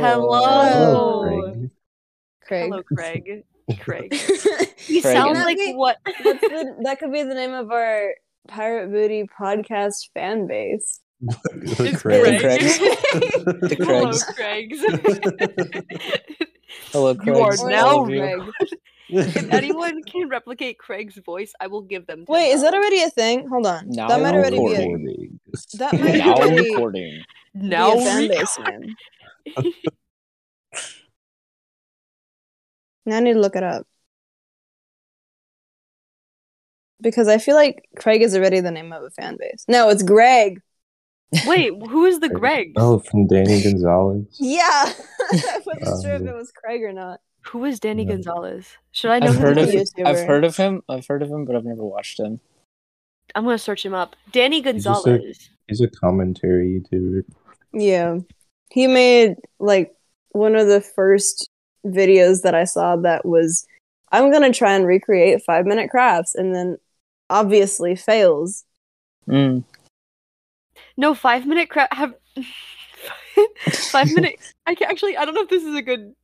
Hello. Hello. Craig. Hello, Craig. Craig. Craig. You Craig sound like Wait. what? What's the, that could be the name of our Pirate Booty podcast fan base. The It's Craig. Craig. The Hello, Craigs. Craigs. Hello, You are now all of you. Craig. if anyone can replicate Craig's voice, I will give them. Wait, is that already a thing? Hold on. Now that might already be a, recording. that might now already recording. be now? a fan re- base name. Now I need to look it up. Because I feel like Craig is already the name of a fan base. No, it's Greg. Wait, who is the Greg? Oh, from Danny Gonzalez. Yeah. I wasn't sure if Um, it was Craig or not. Who is Danny No. Gonzalez? Should I know I've who heard of is? YouTuber. I've heard of him. I've heard of him, but I've never watched him. I'm gonna search him up. Danny just a- Gonzalez. He's a commentary YouTuber. Yeah. He made like one of the first videos that I saw that was I'm gonna try and recreate five minute crafts and then obviously fails. Mm. No, five minute craft Have five minute. I can actually. I don't know if this is a good,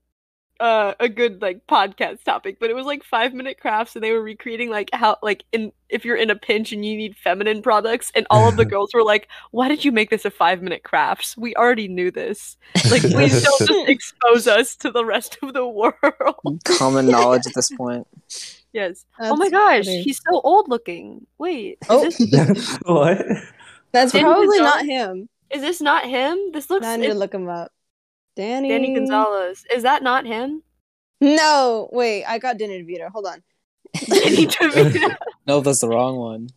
uh, a good like podcast topic, but it was like five minute crafts, and they were recreating like how like in if you're in a pinch and you need feminine products, and all of the girls were like, "Why did you make this a five minute crafts? We already knew this. Like, please don't just expose us to the rest of the world." Common knowledge at this point. yes. oh my gosh, funny. he's so old looking. Wait, is Oh. this what? That's Danny probably not him. is this not him? This looks. Now I need to look him up. Danny Danny Gonzalez. Is that not him? No, wait, I got Danny DeVito. Hold on. Danny DeVito. No, that's the wrong one.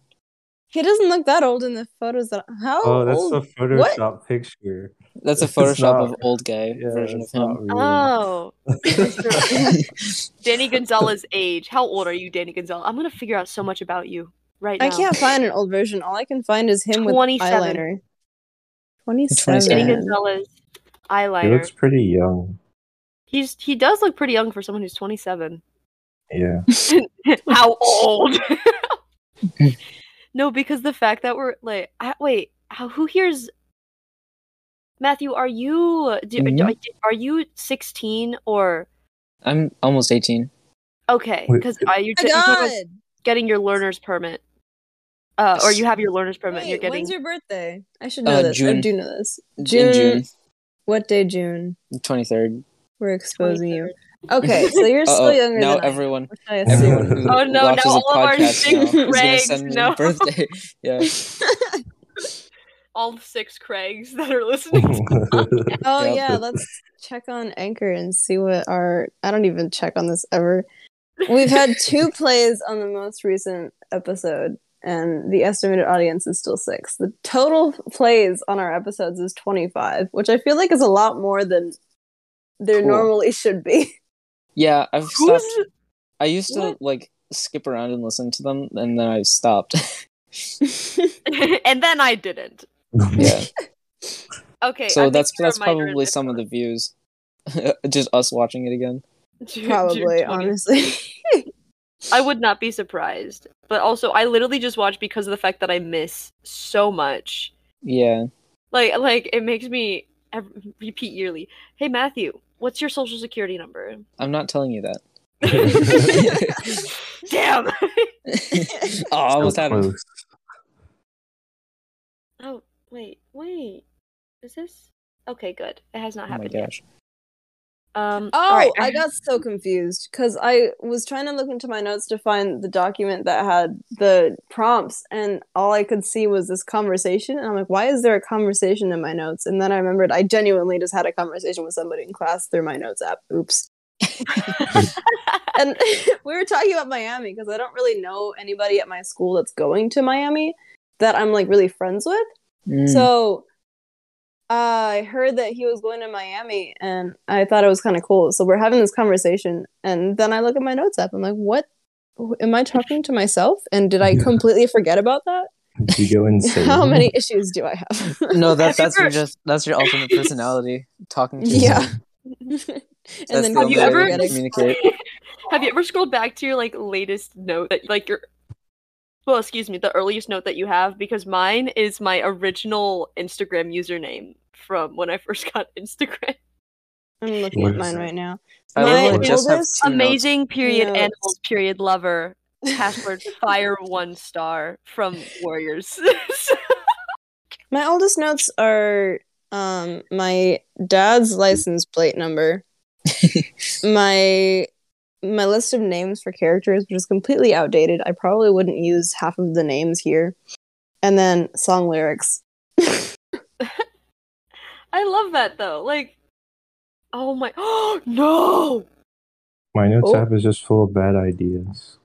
He doesn't look that old in the photos that how Oh, that's old? a Photoshop picture. That's a Photoshop not- of old guy Yeah, version of him. real. Oh, Danny Gonzalez age. How old are you, Danny Gonzalez? I'm gonna figure out so much about you right now. I can't find an old version. All I can find is him with 27. eyeliner. Twenty-seven. Danny 27. Gonzalez He looks pretty young. He's he does look pretty young for someone who's 27. Yeah. How old? no, because the fact that we're like, I, wait, how, who here's Matthew? Are you do, Mhm. do- are you 16 or I'm almost 18. okay? Because are you Oh t- my you're about getting your learner's permit? Uh, or you have your learner's permit. and Wait, you're getting when's your birthday? I should know Uh, this. I June. do know this. In June. June. What day? June. 23rd. We're exposing you. Okay, so you're Uh-oh, still younger now than everyone, which I everyone assume. who Oh, no, watches now all of our podcast six now Craigs send me know. a birthday. Yeah. all six Craigs that are listening. Oh yeah, let's check on Anchor and see what our. I don't even check on this ever. We've had two plays on the most recent episode, and the estimated audience is still six. The total plays on our episodes is twenty five, which I feel like is a lot more than there Cool. normally should be. Yeah, I've stopped. I used to What? like skip around and listen to them, and then I stopped. and then I didn't. yeah. Okay. I So think that's that's probably some of the views. Just us watching it again. June- June Probably, honestly. I would not be surprised. But also, I literally just watch because of the fact that I miss so much. Yeah. Like, like it makes me repeat yearly. Hey Matthew, what's your social security number? I'm not telling you that. Damn. oh, I almost had him. Close. oh wait, wait. Is this? Okay, good. It has not happened. Oh my happened yet. Gosh. Um. Oh, alright, I got so confused because I was trying to look into my notes to find the document that had the prompts, and all I could see was this conversation. And I'm like, why is there a conversation in my notes? And then I remembered I genuinely just had a conversation with somebody in class through my notes app. Oops. And we were talking about Miami because I don't really know anybody at my school that's going to Miami that I'm like really friends with. Mm. So Uh, I heard that he was going to Miami and I thought it was kind of cool. So we're having this conversation and then I look at my notes app. I'm like, what? Am I talking to myself? And did I completely forget about that? Did you go insane? How many issues do I have? no, that that's your just that's your ultimate personality talking to Yeah. and That's then the Have you ever- communicate. Have you ever scrolled back to your like latest note that like your well, excuse me, the earliest note that you have because mine is my original Instagram username from when I first got Instagram. I'm looking What at mine it? right now. I love My just oldest- two notes. Amazing period Notes. animals period lover. Password fire one star from Warriors. My oldest notes are um my dad's license plate number, my my list of names for characters, which is completely outdated. I probably wouldn't use half of the names here, and then song lyrics. I love that though. Like, oh my, oh no! My notes Oh. app is just full of bad ideas.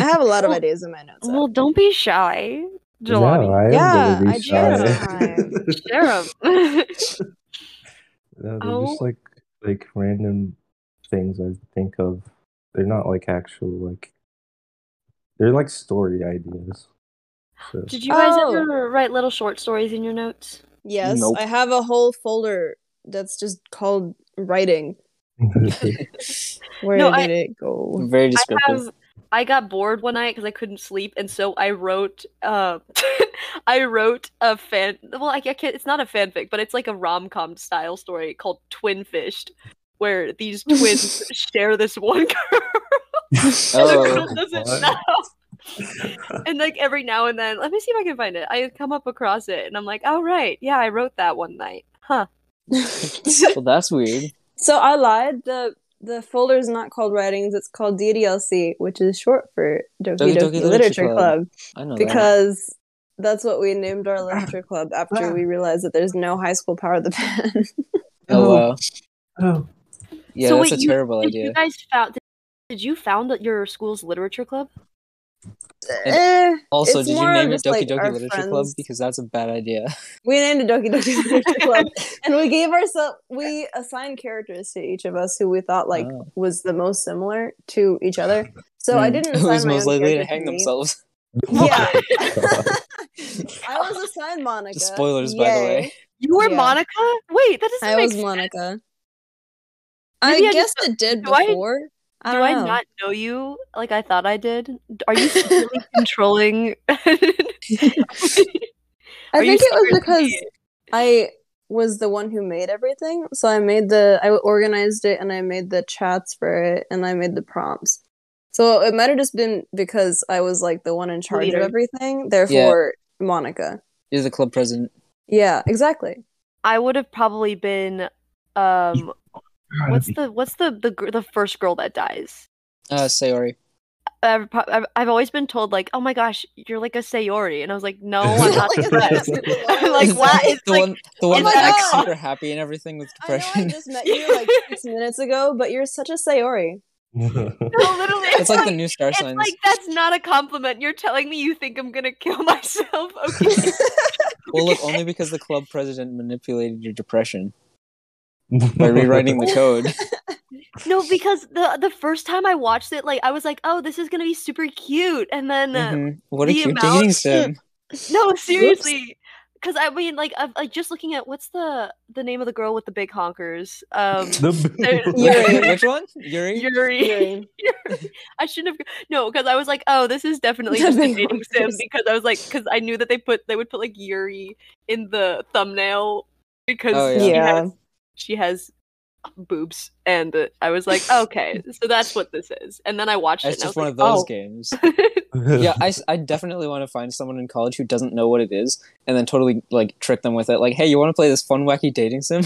I have a lot of Well- ideas in my notes. app. Well, don't be shy, Jelani. No, I Yeah, gonna I be do shy. sometimes. Share 'em. no, they're Oh. just like like random things I think of. They're not like actual like. They're like story ideas. So Did you guys Oh. ever write little short stories in your notes? Yes, Nope. I have a whole folder that's just called writing. Where No, did I- it go? Very I descriptive. have. I got bored one night because I couldn't sleep, and so I wrote. Uh, I wrote a fan. Well, I, I can't. It's not a fanfic, but it's like a rom com style story called Twin Fished, where these twins share this one girl. and the Oh, girl doesn't what? know. And like every now and then, let me see if I can find it. I come up across it, and I'm like, "Oh right, yeah, I wrote that one night, huh?" well, that's weird. So I lied. The the folder is not called writings. It's called DDLC, which is short for Doki Doki Doki, Doki Literature, Literature Club, Club. I know that. because that's what we named our literature club after ah. we realized that there's no high school power of the pen. Oh, oh. wow. oh, Yeah, So that's wait, a you- terrible Did idea. you guys found? Did, did you found that your school's literature club? Eh, Also, did you name it Doki like, Doki our Literature Club? Because that's a bad idea. we named it Doki Doki Literature Club, and we gave ourselves we assigned characters to each of us who we thought like Oh. was the most similar to each other. So I Hmm. didn't Who assign was my most own likely to hang me. themselves? Yeah. I was assigned Monika. Just spoilers, by the way. You were Yeah. Monika. Wait, that doesn't I make was sense. Monika. Maybe I I guess just- it did do I- before. I Do don't I know. not know you like I thought I did? Are you secretly controlling? I think it was because I was the one who made everything. So I made the I organized it and I made the chats for it and I made the prompts. So it might have just been because I was like the one in charge Leader. of everything. Therefore, Monika. You're the club president. Yeah, exactly. I would have probably been. Um, what's the what's the the the first girl that dies? Uh, Sayori. I've, I've I've always been told like, oh my gosh, you're like a Sayori, and I was like, no, I'm not Like a depressed. Sayori. I'm like, Is what? It's the like, one, the one that acts God. super happy and everything with I know I just met you like six minutes ago, but you're such a Sayori. no, literally, It's like the new star It's signs. like that's not a compliment. You're telling me you think I'm gonna kill myself. Okay. Well, look, only because the club president manipulated your depression by rewriting the code. no, because the the first time I watched it, like I was like, oh, this is gonna be super cute, and then uh, Mhm. What a the cute amount- dating sim. no, seriously, because I mean, like, I'm like just looking at what's the the name of the girl with the big honkers? Um, The- Yuri. Which one? Yuri? Yuri. Yuri. Yuri. I shouldn't have. No, because I was like, oh, this is definitely just a big dating sim because I was like, because I knew that they put they would put like Yuri in the thumbnail because Oh, she yeah. has she has boobs, and uh, I was like, okay, so that's what this is. And then I watched It's it. and I just was one like, of those oh. games. Yeah, I, I definitely want to find someone in college who doesn't know what it is and then totally like trick them with it. Like, hey, you want to play this fun, wacky dating sim?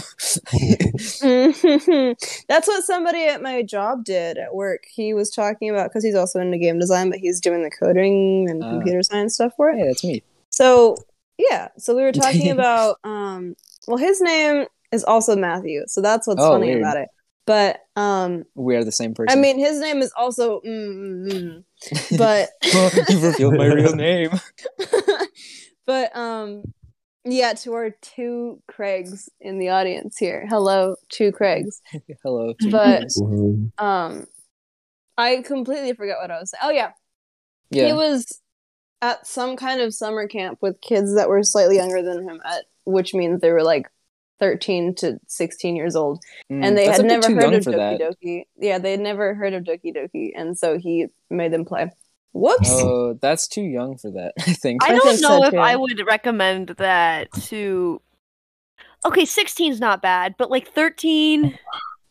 That's what somebody at my job did at work. He was talking about because he's also into game design, but he's doing the coding and Ah. computer science stuff for it. hey, that's me. So yeah, so we were talking about um well his name is also Matthew, so that's what's Oh, funny weird. about it. But um We are the same person. I mean his name is also mm, mm, mm. but you've revealed my real name. but um yeah, to our two Craigs in the audience here. Hello, two Craigs. Hello. But Whoa. um I completely forgot what I was saying. Oh yeah, yeah. he was at some kind of summer camp with kids that were slightly younger than him at which means they were like 13 to 16 years old Mm, and they had never heard of Doki that. Doki. Yeah, they had never heard of Doki Doki and so he made them play. Whoops. Oh, that's too young for that. I think. I I don't know if too. I would recommend that to. Okay, 16's not bad, but like 13.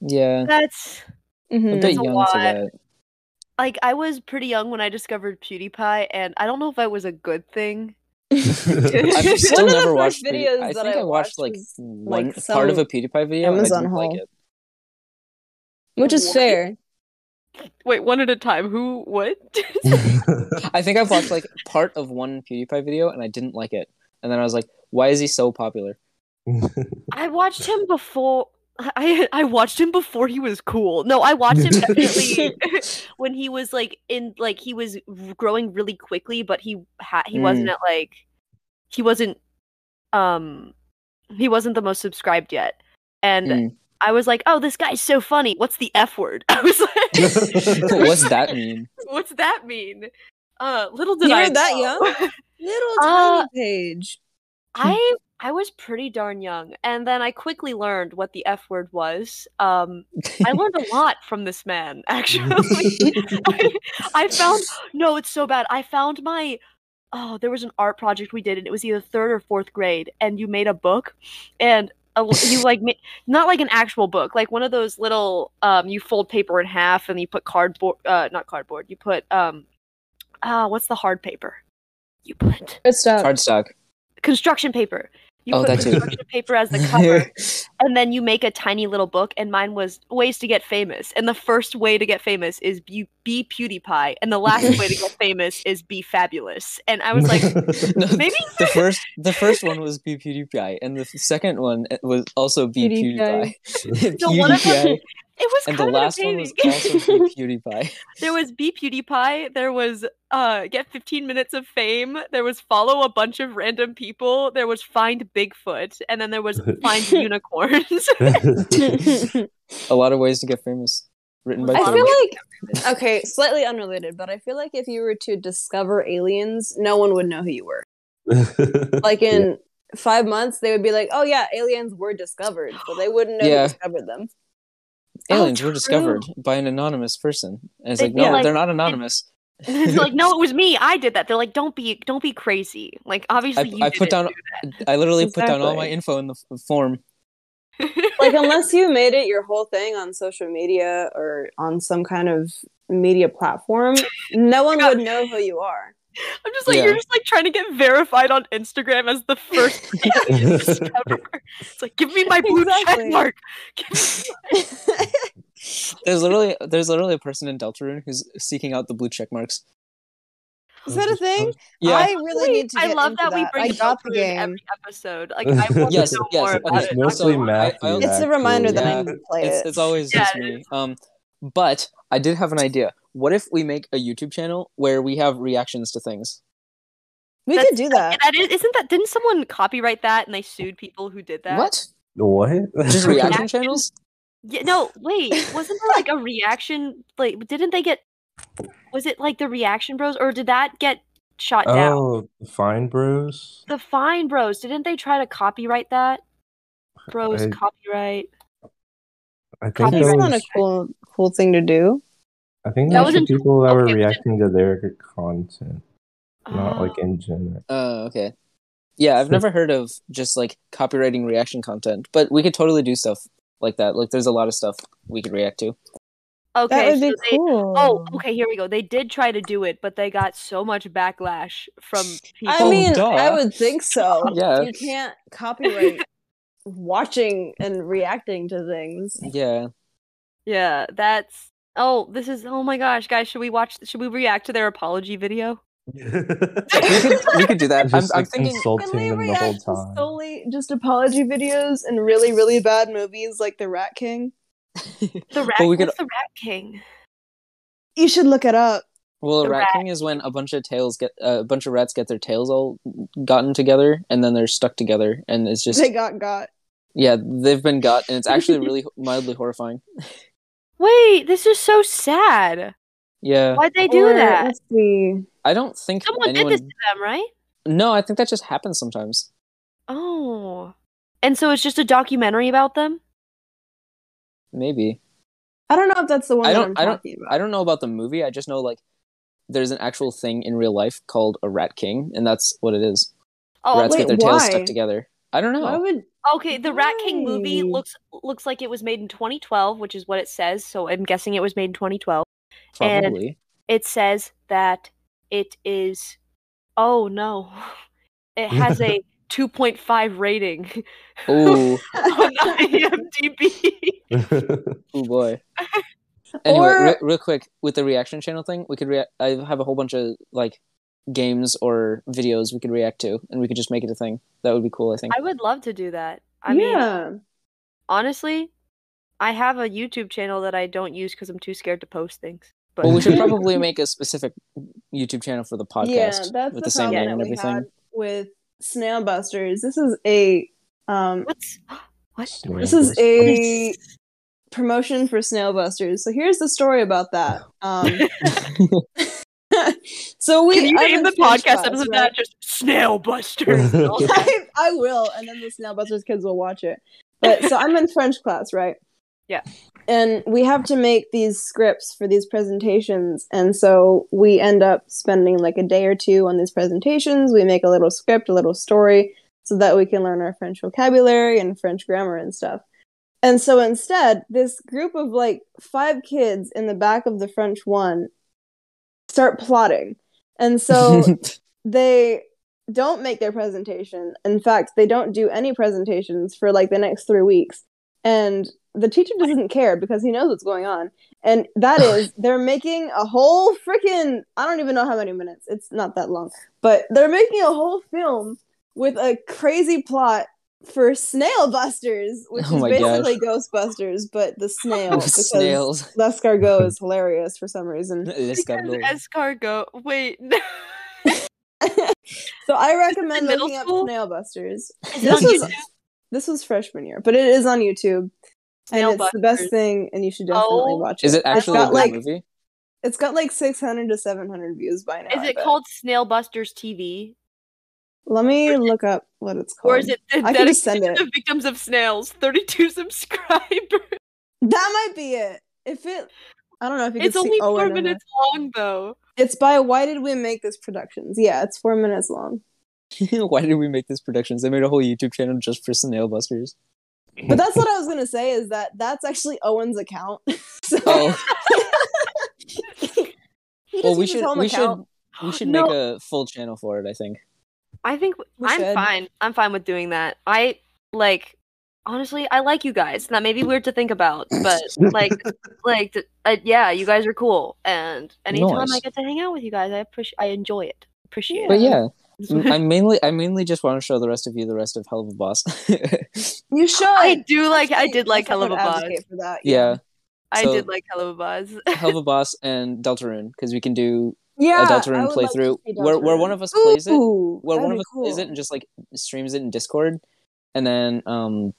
Yeah, That's a Mhm. bit That's a lot. for that. like I was pretty young when I discovered PewDiePie, and I don't know if that was a good thing. I've One still of the never watched videos I that think I I watched watched like was, one like, part of a PewDiePie video Amazon and I didn't haul. like it. Which is What? fair. Wait, one at a time. Who? What? I think I've watched like part of one PewDiePie video and I didn't like it. And then I was like, why is he so popular? I watched him before. I I watched him before he was cool. No, I watched him definitely when he was like in like he was growing really quickly, but he ha- he wasn't at like he wasn't um he wasn't the most subscribed yet, and Mm. I was like, oh, this guy's so funny. What's the f word? I was like, What's that mean? What's that mean? Uh, little did You I were that know. young? Little Uh, tiny page. I I was pretty darn young, and then I quickly learned what the F word was. Um, I learned a lot from this man, actually. I, I found no, it's so bad. I found my oh, there was an art project we did, and it was either third or fourth grade, and you made a book, and a, you like ma- not like an actual book, like one of those little um, you fold paper in half and you put cardboard, uh, not cardboard, you put um, ah, what's the hard paper? You put Good stuff. Cardstock. construction paper. You Oh, put that too. construction paper as the cover, and then you make a tiny little book. And mine was ways to get famous. And the first way to get famous is be, be PewDiePie, and the last way to get famous is be fabulous. And I was like, No, maybe the first the first one was be PewDiePie, and the second one was also be PewDiePie. PewDiePie. So one of them- PewDiePie, it was and the kind last of one was also be PewDiePie. there was be PewDiePie. There was uh get 15 minutes of fame. There was follow a bunch of random people. There was find Bigfoot, and then there was find unicorns. A lot of ways to get famous. Written by I Bottom feel like okay, slightly unrelated, but I feel like if you were to discover aliens, no one would know who you were. Like in five months, they would be like, "Oh yeah, aliens were discovered," but they wouldn't know Yeah. who discovered them. Oh, aliens Oh, were discovered by an anonymous person. And it's They'd like, no, like- they're not anonymous. They're like, no, it was me. I did that. They're like, don't be, don't be crazy. Like, obviously, you I put didn't down I literally put down all my info in the f- form. Like unless you made it your whole thing on social media or on some kind of media platform, no one would know who you are. I'm just like, Yeah. you're just like trying to get verified on Instagram as the first thing you discover. It's like, give me my blue check mark. Give There's literally there's literally a person in Deltarune who's seeking out the blue check marks. Is that a thing? Yeah. I really need to. I get love into that, we bring I got the game. every episode. Like, I want Yes, to know yes, more okay. about It's it. mostly So, I- I- It's a actually. reminder that I Yeah. need to play it's it. it's always Yeah, just it me. Um, but I did have an idea. What if we make a YouTube channel where we have reactions to things? we That's- could do that. That is, isn't that? Didn't someone copyright that and they sued people who did that? What? What? Just reaction Reaction? channels? Yeah, no, wait. Wasn't there like a reaction? Like, didn't they get? Was it like the Reaction Bros, or did that get shot down? Oh, the Fine Bros. The Fine Bros, didn't they try to copyright that? Bros I- copyright. I think Copyright. that That's not a cool cool thing to do. I think That that was was the people that were okay, but then- reacting to their content, not Oh. like ah. in general. Oh, okay. Yeah, I've never heard of just like copywriting reaction content, but we could totally do stuff like that. Like, there's a lot of stuff we could react to. Okay, that would be so they, oh, cool. Oh, okay, here we go. They did try to do it, but they got so much backlash from people. I Oh, mean, duh. I would think so. Yeah. You can't copyright watching and reacting to things. Yeah. yeah, that's. Oh, this is. Oh my gosh, guys, should we watch? Should we react to their apology video? We could we could do that. Just, I'm, Just I'm like thinking insulting Can we them the whole react to time. solely just apology videos and really, really bad movies like The Rat King? The rat. Well, we could- what's the Rat King? You should look it up. Well, a The rat, rat. king is when a bunch of tails get uh, a bunch of rats get their tails all gotten together, and then they're stuck together, and it's just they got got. yeah, they've been got, and it's actually really mildly horrifying. Wait, this is so sad. Yeah, Why'd they do Or, that? Let's see. I don't think Someone anyone. did this to them, right? No, I think that just happens sometimes. Oh. And so it's just a documentary about them? Maybe I don't know if that's the one I don't- I'm I don't- about. I don't know about the movie. I just know like there's an actual thing in real life called a rat king, and that's what it is. Oh, Rats wait, get their tails why? stuck together. I don't know. Why would Okay, the Rat King movie looks looks like it was made in 2012, which is what it says. So I'm guessing it was made in 2012. And- Probably. It says that it is. Oh no, it has a 2.5 rating Ooh, on IMDb. oh boy. Anyway, Or- re- real quick with the reaction channel thing, we could react. I have a whole bunch of like games or videos we could react to, and we could just make it a thing. That would be cool. I think. I would love to do that. I mean, honestly, I have a YouTube channel that I don't use because I'm too scared to post things. But Well, we should probably make a specific YouTube channel for the podcast yeah, that's with the, the same name that and we everything. with Snail Busters. This is a um what's what? Snail this is a promotion for Snail Busters. So here's the story about that. Um So we Can you I'm name the podcast class, episode right? that just Snail Busters? I, I will, and then the snail busters kids will watch it. But so I'm in French class, right? Yeah. And we have to make these scripts for these presentations, and so we end up spending like a day or two on these presentations. We make a little script, a little story, so that we can learn our French vocabulary and French grammar and stuff. And so instead, this group of like five kids in the back of the French one start plotting. And so they don't make their presentation. In fact, they don't do any presentations for like the next three weeks. And the teacher doesn't care because he knows what's going on. And that is, they're making a whole freaking, I don't even know how many minutes. It's not that long. But they're making a whole film with a crazy plot for Snail Busters, which Oh is my basically Ghostbusters, but the snail. The snails. L'escargot is hilarious for some reason. L'escargot. Escargot. Wait, so I recommend middle looking up? Snail Busters. This was YouTube? this was freshman year, but it is on YouTube. Snail and it's the best thing, and you should definitely Oh. watch it. Is it actually a got, good like- movie? It's got like 600 to 700 views by now. Is it called Snail Busters TV? Let me look up what it's called. Or is it I can just send it. to victims of snails? 32 subscribers. That might be it. If it, I don't know if you It's can only Owen four in there. minutes long, though. It's by Why Did We Make This Productions? Yeah, it's four minutes long. Why did we make this productions? They made a whole YouTube channel just for Snail Busters. But that's what I was gonna say is that that's actually Owen's account. so Oh, he well, we should we account. should we should No. make a full channel for it. I think. I think We I'm should. fine. I'm fine with doing that. I like honestly, I like you guys. That may be weird to think about, but like, like, uh, yeah, you guys are cool. And anytime I get to hang out with you guys, I appreciate, I enjoy it. Appreciate it. But yeah. I mainly I mainly just want to show the rest of you the rest of Helluva Boss. You should. I do like. I did like Helluva Boss. For that. yeah, I so- did like Helluva Boss. Hell of a Boss and Deltarune because we can do yeah. a I Deltarune would like to playthrough where where one of us plays it, where one of be us plays it and just like streams it in Discord, and then um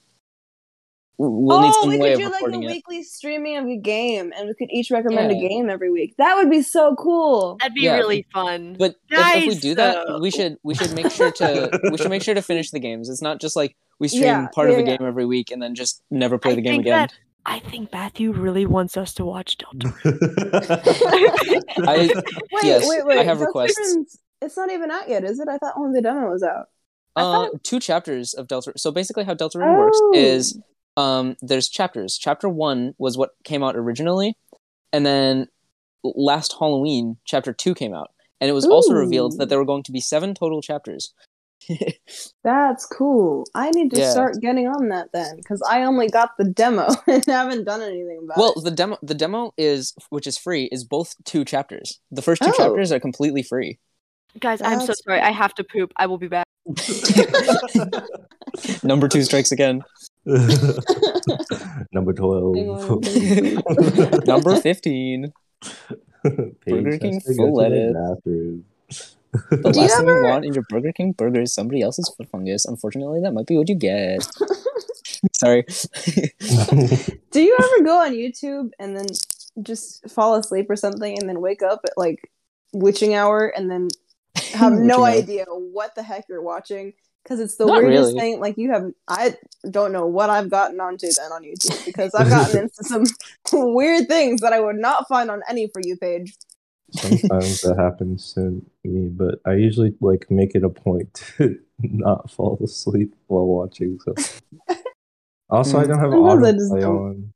we'll need oh, some we way could of do like a it. weekly streaming of a game, and we could each recommend Yeah. a game every week. That would be so cool. That'd be Yeah. really fun. But if, if we do that, we should we should make sure to we should make sure to finish the games. It's not just like we stream Yeah, part of yeah, a yeah. game every week and then just never play I the game think again. that- I think Matthew really wants us to watch Delta. I Wait, Yes, wait, wait. I have Deltarune's- requests. It's not even out yet, is it? I thought only the demo was out. I uh, thought- two chapters of Delta. So basically, how Deltarune works Oh. is um, there's chapters. Chapter one was what came out originally, and then last Halloween, chapter two came out, and it was also revealed that there were going to be seven total chapters. That's cool. I need to Yeah. start getting on that then, because I only got the demo and haven't done anything about well, it. Well, the demo, the demo is which is free, is both two chapters. The first two Oh. chapters are completely free. Guys, I'm so sorry. I have to poop. I will be back. Number two strikes again. Number 12. Number fifteen. Burger King has full go lettuce. bathroom. The Do last thing you want in your Burger King burger is somebody else's foot fungus. Unfortunately, that might be what you get. Sorry. Do you ever go on YouTube and then just fall asleep or something and then wake up at like witching hour and then have no hour. idea what the heck you're watching? Because it's the Not weirdest really. thing. Like you have, I don't know what I've gotten onto then on YouTube because I've gotten into some weird things that I would not find on any for you page. Sometimes that happens to me, but I usually like make it a point to not fall asleep while watching. So also, I Mm. don't have Sometimes I just autoplay on.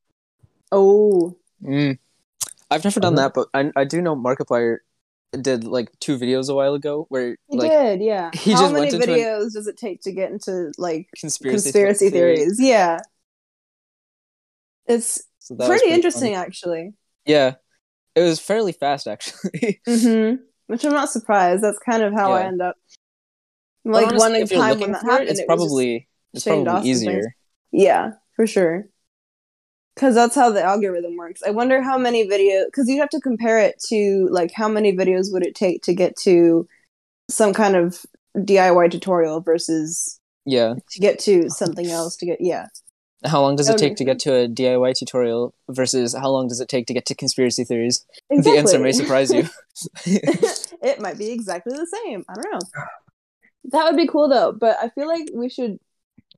Oh, Mm. I've never done that, but I, I do know Markiplier did like two videos a while ago where he like did, yeah. he How just many went into an- videos does it take to get into like conspiracy, conspiracy theories? Yeah, it's So that was pretty funny. interesting, actually. Yeah, it was fairly fast actually. hmm Which I'm not surprised. That's kind of how I end up. Like honestly, one if time when that it, happened, it's it was just- probably it's probably easier. yeah, for sure. Because that's how the algorithm works. I wonder how many videos. because you'd have to compare it to like how many videos would it take to get to some kind of DIY tutorial versus Yeah. to get to something else to get yeah. How long does it take to get to a DIY tutorial versus how long does it take to get to conspiracy theories? The answer may surprise you. it might be exactly the same. I don't know. That would be cool though, but I feel like we should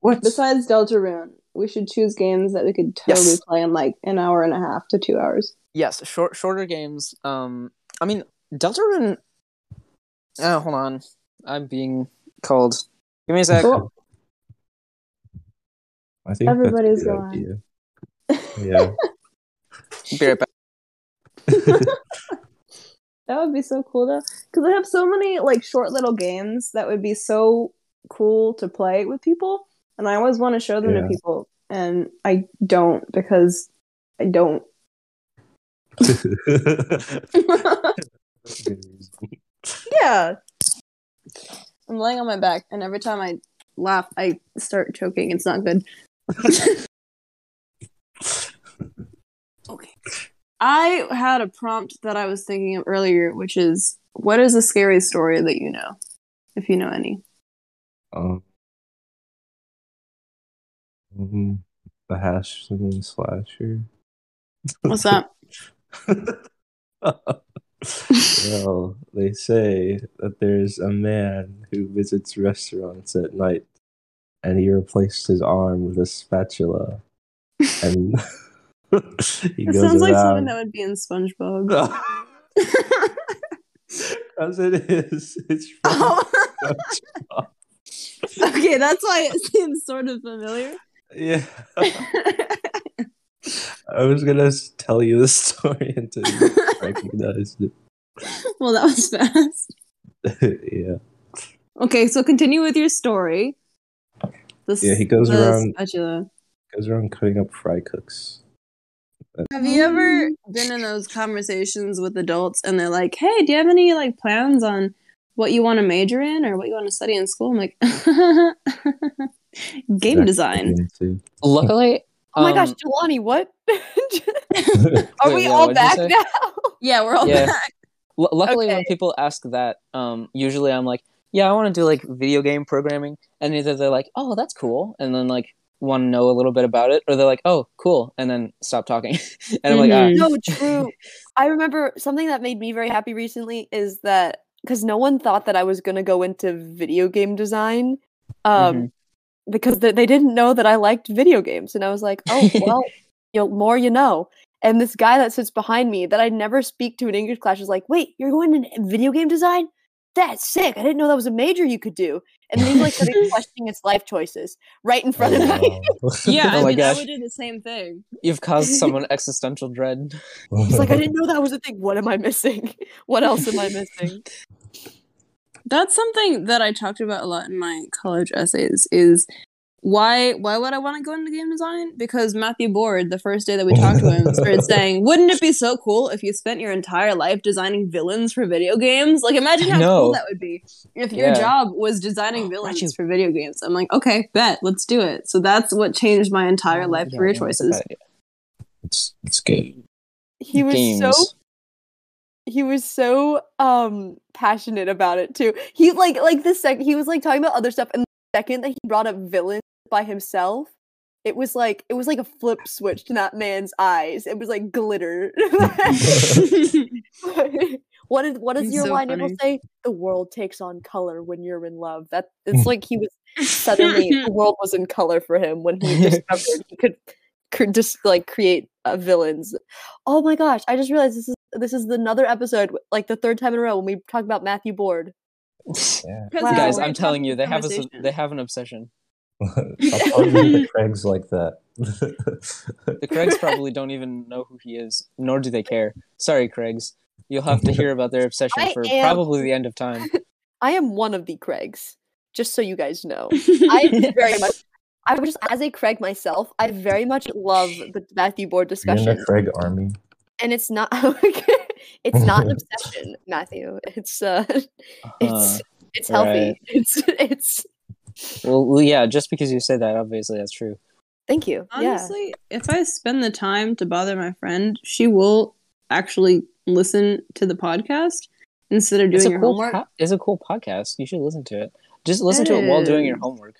What? besides Deltarune, we should choose games that we could totally Yes. play in like an hour and a half to two hours. yes, short shorter games. Um, I mean, Deltarune. Oh, hold on, I'm being called. Give me a sec. Cool. I think Everybody's that's a good going. idea. Yeah. Be right back. That would be so cool though, because I have so many like short little games that would be so cool to play with people, and I always want to show them Yeah. to people, and I don't because I don't. yeah, I'm laying on my back, and every time I laugh, I start choking. It's not good. okay. I had a prompt that I was thinking of earlier, which is what is a scary story that you know? If you know any. um, um, the hash slinging slasher. What's that? well, they say that there's a man who visits restaurants at night and he replaced his arm with a spatula. And he It sounds like something that would be in SpongeBob. As it is, it's from oh. SpongeBob. okay, that's why it seems sort of familiar. Yeah. I was gonna tell you the story until you recognized it. well, that was fast. yeah. Okay, so continue with your story. The, Yeah, he goes around- spatula. Goes around cutting up fry cooks. Have you ever been in those conversations with adults and they're like, "Hey, do you have any like plans on what you want to major in or what you want to study in school?" I'm like, "Game design." Luckily, Oh my gosh, um, Jelani, what? Are Wait, we yeah, all back now? Yeah, we're all Yeah. back. L- luckily, when people ask that, um, usually I'm like, yeah, I want to do like video game programming, and either they're like, oh, that's cool, and then like want to know a little bit about it, or they're like, oh, cool, and then stop talking, and I'm like, ah, Mhm. No, true. I remember something that made me very happy recently is that because no one thought that I was going to go into video game design, um, Mhm. because they, they didn't know that I liked video games, and I was like, oh well, you know, more you know. And this guy that sits behind me that I never speak to in English class is like, wait, you're going into video game design? That's sick. I didn't know that was a major you could do. And then he like started questioning its life choices right in front of me. Yeah, Oh I my mean, I would do the same thing. you've caused someone existential dread. He's like, I didn't know that was a thing. What am I missing? What else am I missing? That's something that I talked about a lot in my college essays is why why would I want to go into game design? Because Matthew Board, the first day that we talked to him, started saying, Wouldn't it be so cool if you spent your entire life designing villains for video games? Like imagine how know. cool that would be if your Yeah. job was designing villains Imagine- for video games. I'm like, okay, bet, let's do it. So that's what changed my entire Oh, life yeah, career yeah, choices. it's it's good. He was Games. so he was so um passionate about it too. He like like the second he was like talking about other stuff and the second that he brought up villains by himself, it was like it was like a flip switch to that man's eyes. It was like glitter. what is what does He's your so line Abel funny. say? The world takes on color when you're in love. That it's like he was suddenly the world was in color for him when he discovered he could, could just like create uh, villains. Oh my gosh! I just realized this is This is another episode, like the third time in a row when we talk about Matthew Board. Yeah. Wow. Guys, I'm telling you, they have a they have an obsession. Stop calling me the Craigs like that. The Craigs probably don't even know who he is, nor do they care. Sorry, Craigs. You'll have to hear about their obsession I for am- probably the end of time. I am one of the Craigs, just so you guys know. I very much. I would just, as a Craig myself, I very much love the Matthew Board You're in the discussion, Craig army. and it's not. It's not an obsession, Matthew. It's uh, it's Uh, it's healthy. right. It's it's. well, well, yeah, just because you say that, obviously that's true. Thank you. Honestly, if I spend the time to bother my friend, she will actually listen to the podcast instead of It's doing a your cool. homework. Po- it's a cool podcast. You should listen to it. Just listen to it while doing your homework.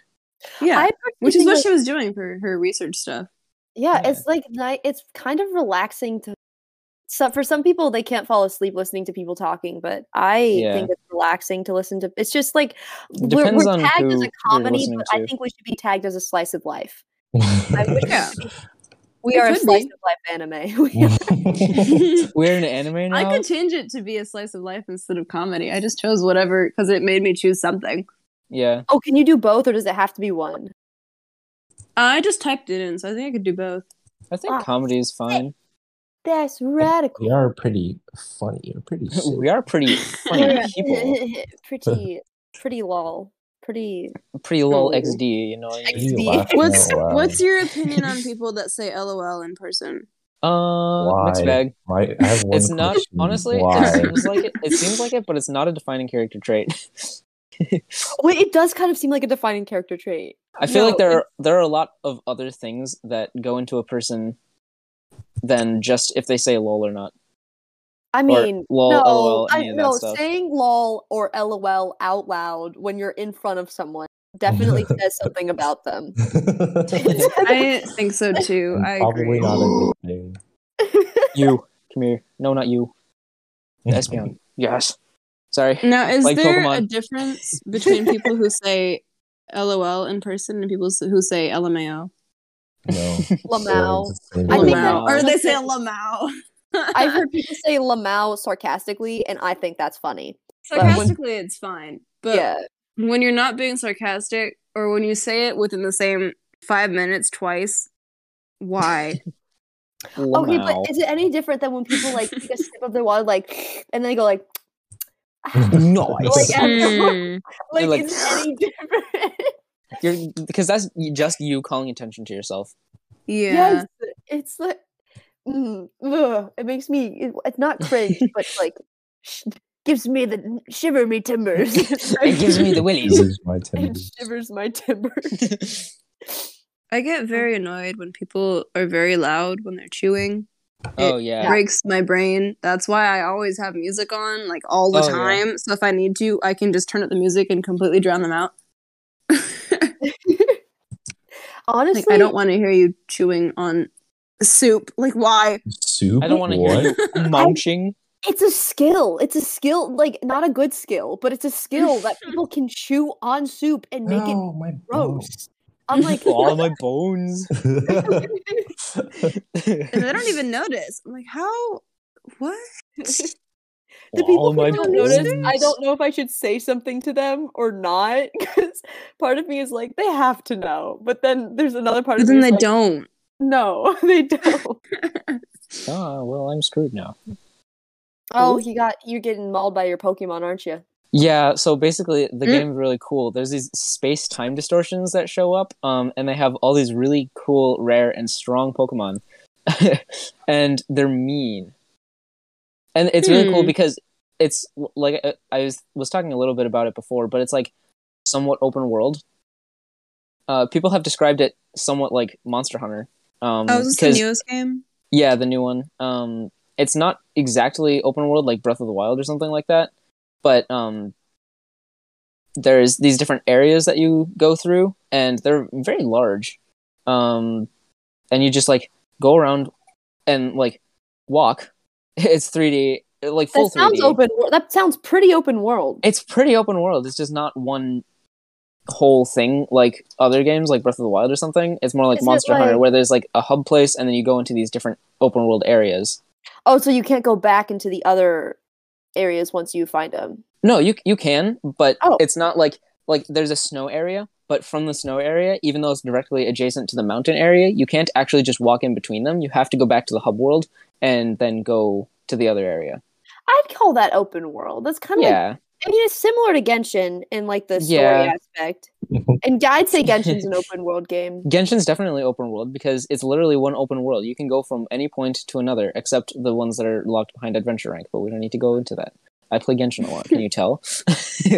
yeah, I which is what like- she was doing for her research stuff. Yeah, Yeah. it's like night. It's kind of relaxing to. So for some people, they can't fall asleep listening to people talking, but I Yeah. think it's relaxing to listen to. It's just like we're, we're tagged as a comedy, listening but I think we should be tagged as a slice of life. I wish Yeah. we It are a slice be. of life anime. We are- We're anime now. I could change it to be a slice of life instead of comedy. I just chose whatever because it made me choose something. Yeah. oh, can you do both, or does it have to be one? I just typed it in, so I think I could do both. I think Ah. comedy is fine. That's radical. we are pretty funny. We're pretty sick. we are pretty funny people. pretty, pretty lol. Pretty. Pretty lol Oh. XD, you know what I mean? Pretty XD. laughing What's what's your opinion on people that say LOL in person? Uh, mixed Why? bag. My, I have one It's not question. honestly. Why? It seems like it. It seems like it, but it's not a defining character trait. Wait, it does kind of seem like a defining character trait. I feel No, like there are there are a lot of other things that go into a person than just if they say lol or not. I Or mean, lol, no, lol, I, any no, saying lol or lol out loud when you're in front of someone definitely says something about them. I think so too. I Probably agree. not a good thing. You come here. No, not you. Espion. Yes. Sorry. Now, is Like there a difference between people who say LOL in person and people who say LMAO? No. Lamau. It's the same I think that- Lamau. Or they say Listen. Lamau. I've heard people say lamau sarcastically, and I think that's funny. when- Sarcastically, it's fine. But yeah, when you're not being sarcastic or when you say it within the same five minutes twice, why? Okay, but is it any different than when people like take a sip of their water, like, and then they go like, Nice. like, Mm. like, like- is it any different? You're because that's just you calling attention to yourself. yeah. Yes, it's like, mm, ugh, it makes me. It, it's not cringe, but like, sh- gives me the shiver me timbers. It gives me the willies. Lose my it timbers. shivers my timbers. I get very annoyed when people are very loud when they're chewing. oh It yeah. breaks my brain. That's why I always have music on, like all the Oh, yeah. time. So if I need to, I can just turn up the music and completely drown them out. Honestly, like I don't want to hear you chewing on soup. Like why? Soup? I don't want to hear you munching. it's a skill. It's a skill, like not a good skill, but it's a skill that people can chew on soup and make No, oh, my it gross. I'm like, All my bones. And they don't even notice. I'm like, how? What? The people of who don't notice, I don't know if I should say something to them or not. Because part of me is like, they have to know. But then there's another part But of then me they that's like, don't. No, they don't. Oh well, I'm screwed now. oh, you got you're getting mauled by your Pokemon, aren't you? Yeah, so basically the Mm. game is really cool. There's these space time distortions that show up, um, and they have all these really cool, rare, and strong Pokemon, and they're mean. And it's really cool Hmm. because it's like I- I was was talking a little bit about it before, but it's like somewhat open world. Uh, people have described it somewhat like Monster Hunter. Um, Oh, is this the newest game? yeah, the new one. Um, it's not exactly open world like Breath of the Wild or something like that, but um, there's these different areas that you go through, and they're very large. Um, and you just like go around and like walk. It's 3D, Uh, like full That sounds 3D. open. That sounds pretty open world. It's pretty open world. It's just not one whole thing like other games like Breath of the Wild or something. It's more like Is Monster Hunter where there's like a hub place and then you go into these different open world areas. Oh, so you can't go back into the other areas once you find them. No, you you can, but Oh. it's not like like there's a snow area, but from the snow area, even though it's directly adjacent to the mountain area, you can't actually just walk in between them. You have to go back to the hub world and then go to the other area. I'd call that open world. That's kind of like Yeah. I mean, it's similar to Genshin in like the story Yeah. aspect. And I'd say Genshin's an open world game. Genshin's definitely open world because it's literally one open world. You can go from any point to another, except the ones that are locked behind adventure rank. But we don't need to go into that. I play Genshin a lot. Can you tell? we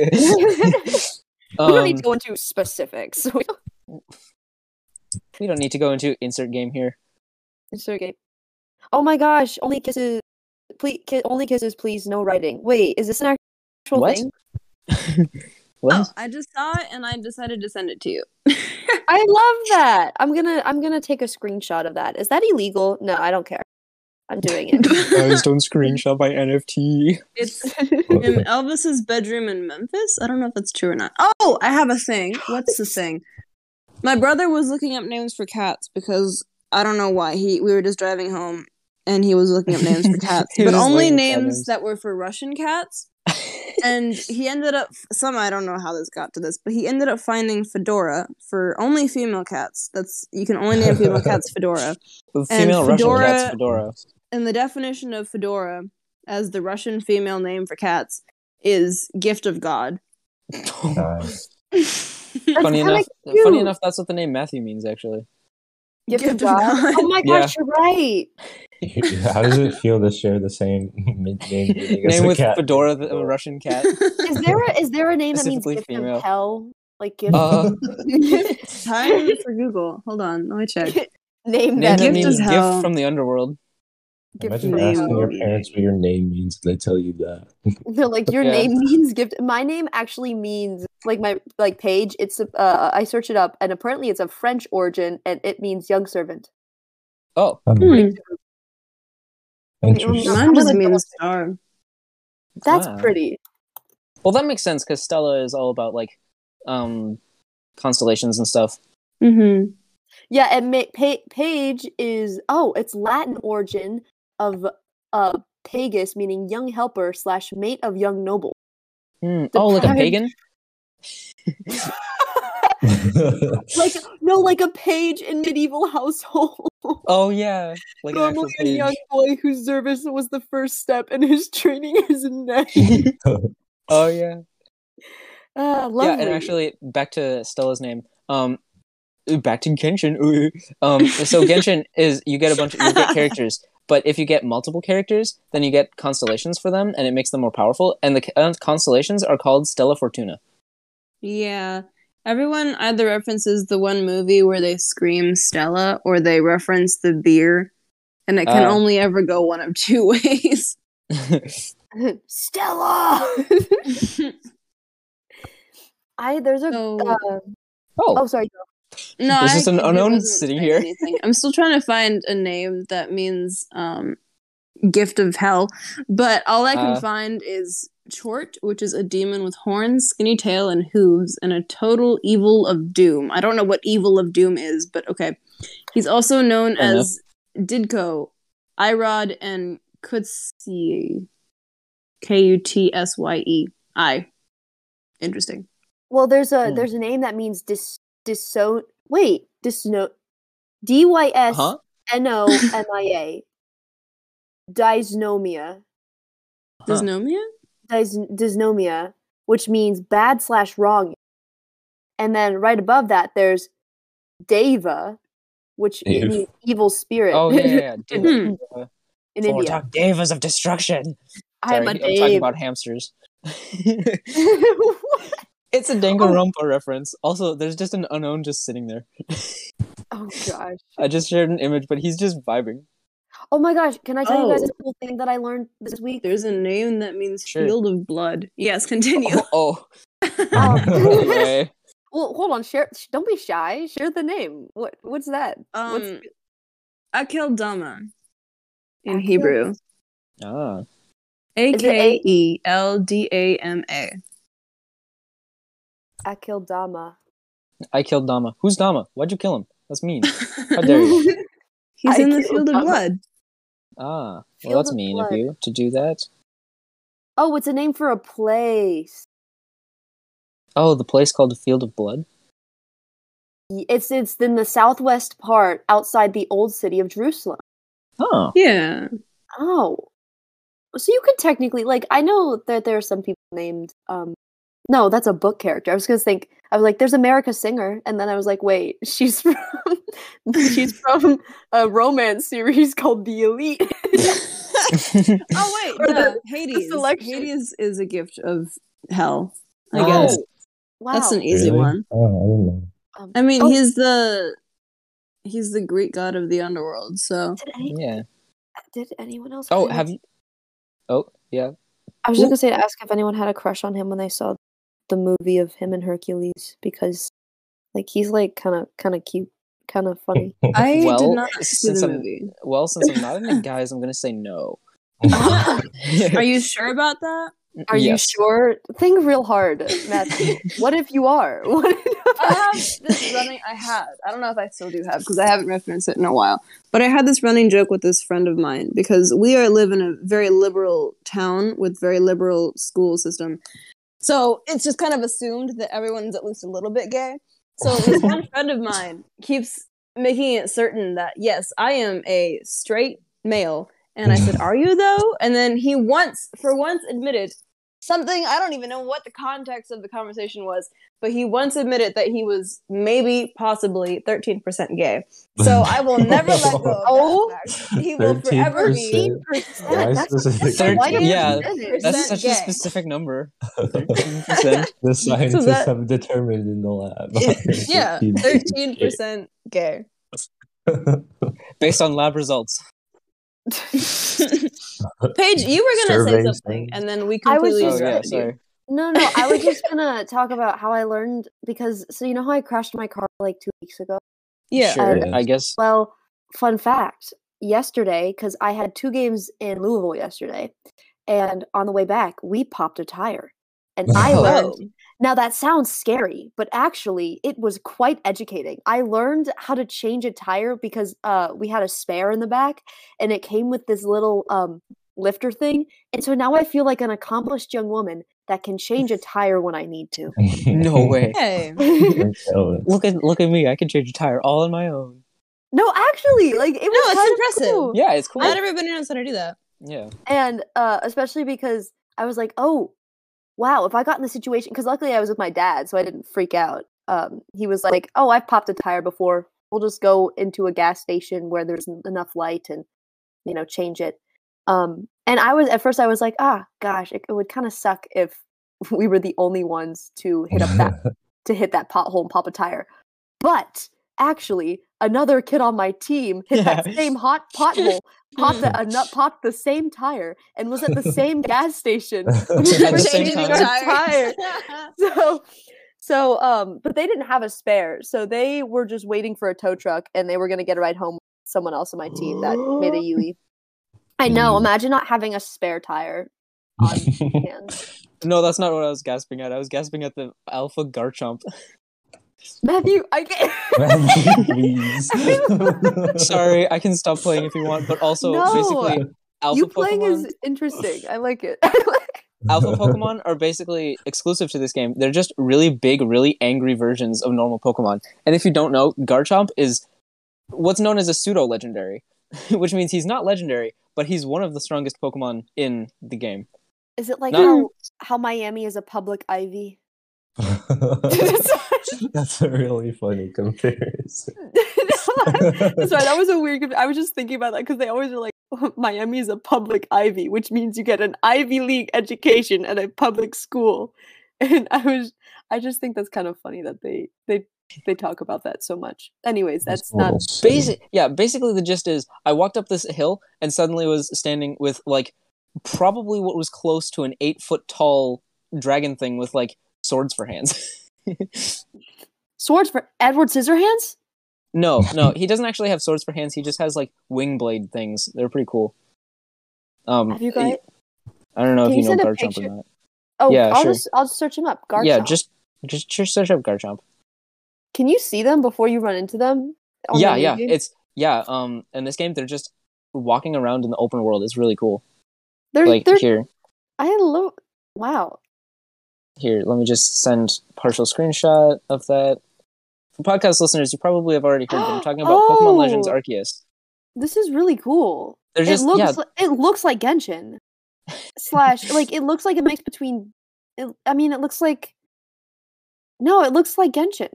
don't need Um, to go into specifics. we don't need to go into insert game here. Insert game. Oh my gosh! Only kisses, please. Ki- only kisses, please. No writing. Wait, is this an actual What? thing? What? Oh, I just saw it and I decided to send it to you. I love that. I'm gonna. I'm gonna take a screenshot of that. Is that illegal? No, I don't care. I'm doing it. Guys, don't screenshot my NFT. It's in Elvis's bedroom in Memphis. I don't know if that's true or not. Oh, I have a thing. What's the thing? My brother was looking up names for cats because I don't know why. He we were just driving home and he was looking up names for cats, but only looking at cat names names. that were for Russian cats. And he ended up some I don't know how this got to this, but he ended up finding Fedora for only female cats. That's you can only name female cats Fedora. Female Russian Fedora- cat's Fedora. And the definition of Fedora as the Russian female name for cats is gift of God. Nice. funny enough, cute. funny enough, that's what the name Matthew means actually. Gift, Gift of of God. God. Oh my Yeah. gosh, you're right. How does it feel to share the same name Name with cat? Fedora, the a Russian cat. Is there a, is there a name that means gift female. of hell? Like gift. Uh, Time for Google. Hold on, let me check. name name that that Gift means is gift from the underworld. Gift Imagine of name. asking your parents what your name means. and They tell you that. No, like your Yeah. name means gift. My name actually means like my like page. It's uh, I search it up, and apparently it's of French origin, and it means young servant. Oh, Hmm, Hmm. Interesting. Mine just means star. That's Wow. pretty. well, that makes sense because Stella is all about like um constellations and stuff. Mm-hmm. Yeah, and ma- pa- page is oh, it's Latin origin of uh pagus, meaning young helper slash mate of young noble. The Oh, like a pagan. like no, like a page in medieval household. Oh yeah, like Normally a young boy whose service was the first step in his training as a knight. Oh yeah. Ah, lovely. Yeah, and actually, back to Stella's name. Um, back to Genshin. um, so Genshin is you get a bunch of you get characters, but if you get multiple characters, then you get constellations for them, and it makes them more powerful. And the uh, constellations are called Stella Fortuna. Yeah. Everyone either references the one movie where they scream Stella or they reference the beer. And it can Ah. only ever go one of two ways. Stella. I there's a So- uh, oh, oh sorry. No, There's I just an unknown wasn't sitting here. anything. I'm still trying to find a name that means um, gift of hell, but all I can Uh. find is Chort, which is a demon with horns, skinny tail, and hooves, and a total evil of doom. I don't know what evil of doom is, but okay. He's also known Fair enough. as Didko, Irod, and Kutsi. K U T S Y E. I. Interesting. Well, there's a Hmm. there's a name that means dis diso wait disno D Y S huh? N O M I A dysnomia Huh. Dysnomia? Dys- dysnomia which means bad slash wrong and then right above that there's deva which it Dave. means evil spirit Oh yeah, yeah. yeah. in, Deva. Hmm. in Four India top Devas of destruction. I'm Sorry, a I'm talking about hamsters. it's a Danganronpa reference. Also, there's just an unknown just sitting there. oh gosh I just shared an image, but he's just vibing. oh my gosh can I tell you guys Oh. a cool thing that I learned this week There's a name that means Sure. field of blood. Yes, continue. Oh, oh. Um, anyway. Well, hold on. Share. Don't be shy. Share the name. What? What's that? What's um, Akel Dama in Akel- Hebrew. Ah. A Is it K A- E L D A M A. Akil Dama? I killed Dama. Who's Dama? Why'd you kill him? That's mean. How dare you? He's I in the killed field of Dama. blood. Ah, well, Field that's of mean of you to do that. Oh, it's a name for a place. Oh, the place called the Field of Blood. It's it's in the southwest part outside the old city of Jerusalem. Oh, Yeah. Oh. So you could technically like I know that there are some people named um no, that's a book character. I was gonna think I was like, there's America Singer, and then I was like, wait, she's from she's from a romance series called The Elite. Oh wait, Or the- Hades. selection. Hades is a gift of hell. I Oh. guess wow. that's an easy Really? one. Oh, I. Um, I mean, oh, he's the he's the Greek god of the underworld. So did, any, yeah. did anyone else? Oh, have you? Oh, yeah. I was just Ooh. gonna say to ask if anyone had a crush on him when they saw the movie of him and Hercules because, like, he's like kind of kind of cute, kind of funny. I did not see since the I'm- movie. Well, since I'm not into guys, I'm gonna say no. Are you sure about that? Are you sure? Think real hard, Matthew. what if you are? What if I have this running. I had. I don't know if I still do have because I haven't referenced it in a while. But I had this running joke with this friend of mine because we are live in a very liberal town with very liberal school system. So it's just kind of assumed that everyone's at least a little bit gay. So this one friend of mine keeps making it certain that yes, I am a straight male. And I said, "Are you though?" And then he once, for once, admitted something. I don't even know what the context of the conversation was, but he once admitted that he was maybe, possibly, thirteen percent gay. So I will never let go of Oh. fact. He will forever be 13%? Why That's specific? so why did you Yeah. That's such gay. a specific number. 13%. the scientists that- have determined in the lab. yeah, 13%. thirteen percent gay. Based on lab results. Paige, you were gonna say something, says- and then we I was completely Oh yeah, sorry. No, no, I was just gonna talk about how I learned because so you know how I crashed my car like two weeks ago. Yeah, Sure. Um, yeah. I guess. Well, fun fact: yesterday, because I had two games in Louisville yesterday, and on the way back, we popped a tire, and I learned. Now that sounds scary, but actually, it was quite educating. I learned how to change a tire because uh, we had a spare in the back, and it came with this little um, lifter thing, and so now I feel like an accomplished young woman that can change a tire when I need to. No way. Hey, Look at look at me. I can change a tire all on my own. no, actually, like it was No, it's impressive. cool. Yeah, it's cool. not everybody knows how to do that. Yeah. and uh especially because i was like oh wow if i got in the situation because luckily i was with my dad so i didn't freak out. Um he was like oh i've popped a tire before. We'll just go into a gas station where there's enough light and you know change it. Um and i was at first i was like ah gosh it, it would kind of suck if we were the only ones to hit up that to hit that pothole and pop a tire. But actually another kid on my team hit that same hot pothole popped a, a nut popped the same tire and was at the same gas station the changing tire so so um but they didn't have a spare so they were just waiting for a tow truck and they were going to get a ride home with someone else on my team that made a UE. I know. Mm. Imagine not having a spare tire. No, that's not what I was gasping at. I was gasping at the Alpha Garchomp. Matthew, I get. Please. Sorry, I can stop playing if you want, but also No. basically Alpha you playing Pokemon. is interesting. I like it. Alpha Pokemon are basically exclusive to this game. They're just really big, really angry versions of normal Pokemon. And if you don't know, Garchomp is what's known as a pseudo legendary, which means he's not legendary, but he's one of the strongest Pokemon in the game. Is it like No. how how Miami is a public Ivy? That's a really funny comparison. Sorry, that was a weird. comp- I was just thinking about that because they always are like, Miami is a public Ivy, which means you get an Ivy League education at a public school. And I was, I just think that's kind of funny that they they they talk about that so much. Anyways, that's not. Basic, yeah. Basically, the gist is I walked up this hill and suddenly was standing with like probably what was close to an eight foot tall dragon thing with like swords for hands. Swords for Edward Scissorhands? no, no, he doesn't actually have swords for hands. He just has like wing blade things. They're pretty cool. Um, Have you got? I don't know Can if you you know Garchomp or picture? not. Oh, yeah, I'll sure. just I'll just search him up. Garchomp. Yeah, just just just search up Garchomp. Can you see them before you run into them? yeah, yeah. movie? It's yeah. Um, in this game, they're just walking around in the open world It's really cool. They're Like there's, here, I love. Wow. Here. Let me just send partial screenshot of that. For podcast listeners, you probably have already heard. I'm talking about Pokemon Legends Oh. Arceus. This is really cool. They're just it looks yeah. li- it looks like Genshin. Slash like it looks like a mix between it, I mean it looks like No, it looks like Genshin.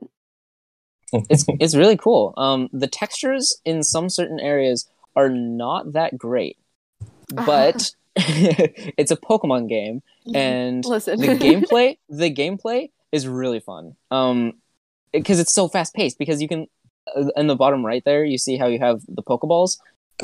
it's it's really cool. Um, the textures in some certain areas are not that great, but it's a Pokemon game, and Listen. the gameplay the gameplay is really fun. Um, because it's so fast paced. Because you can uh, in the bottom right there, you see how you have the Pokeballs.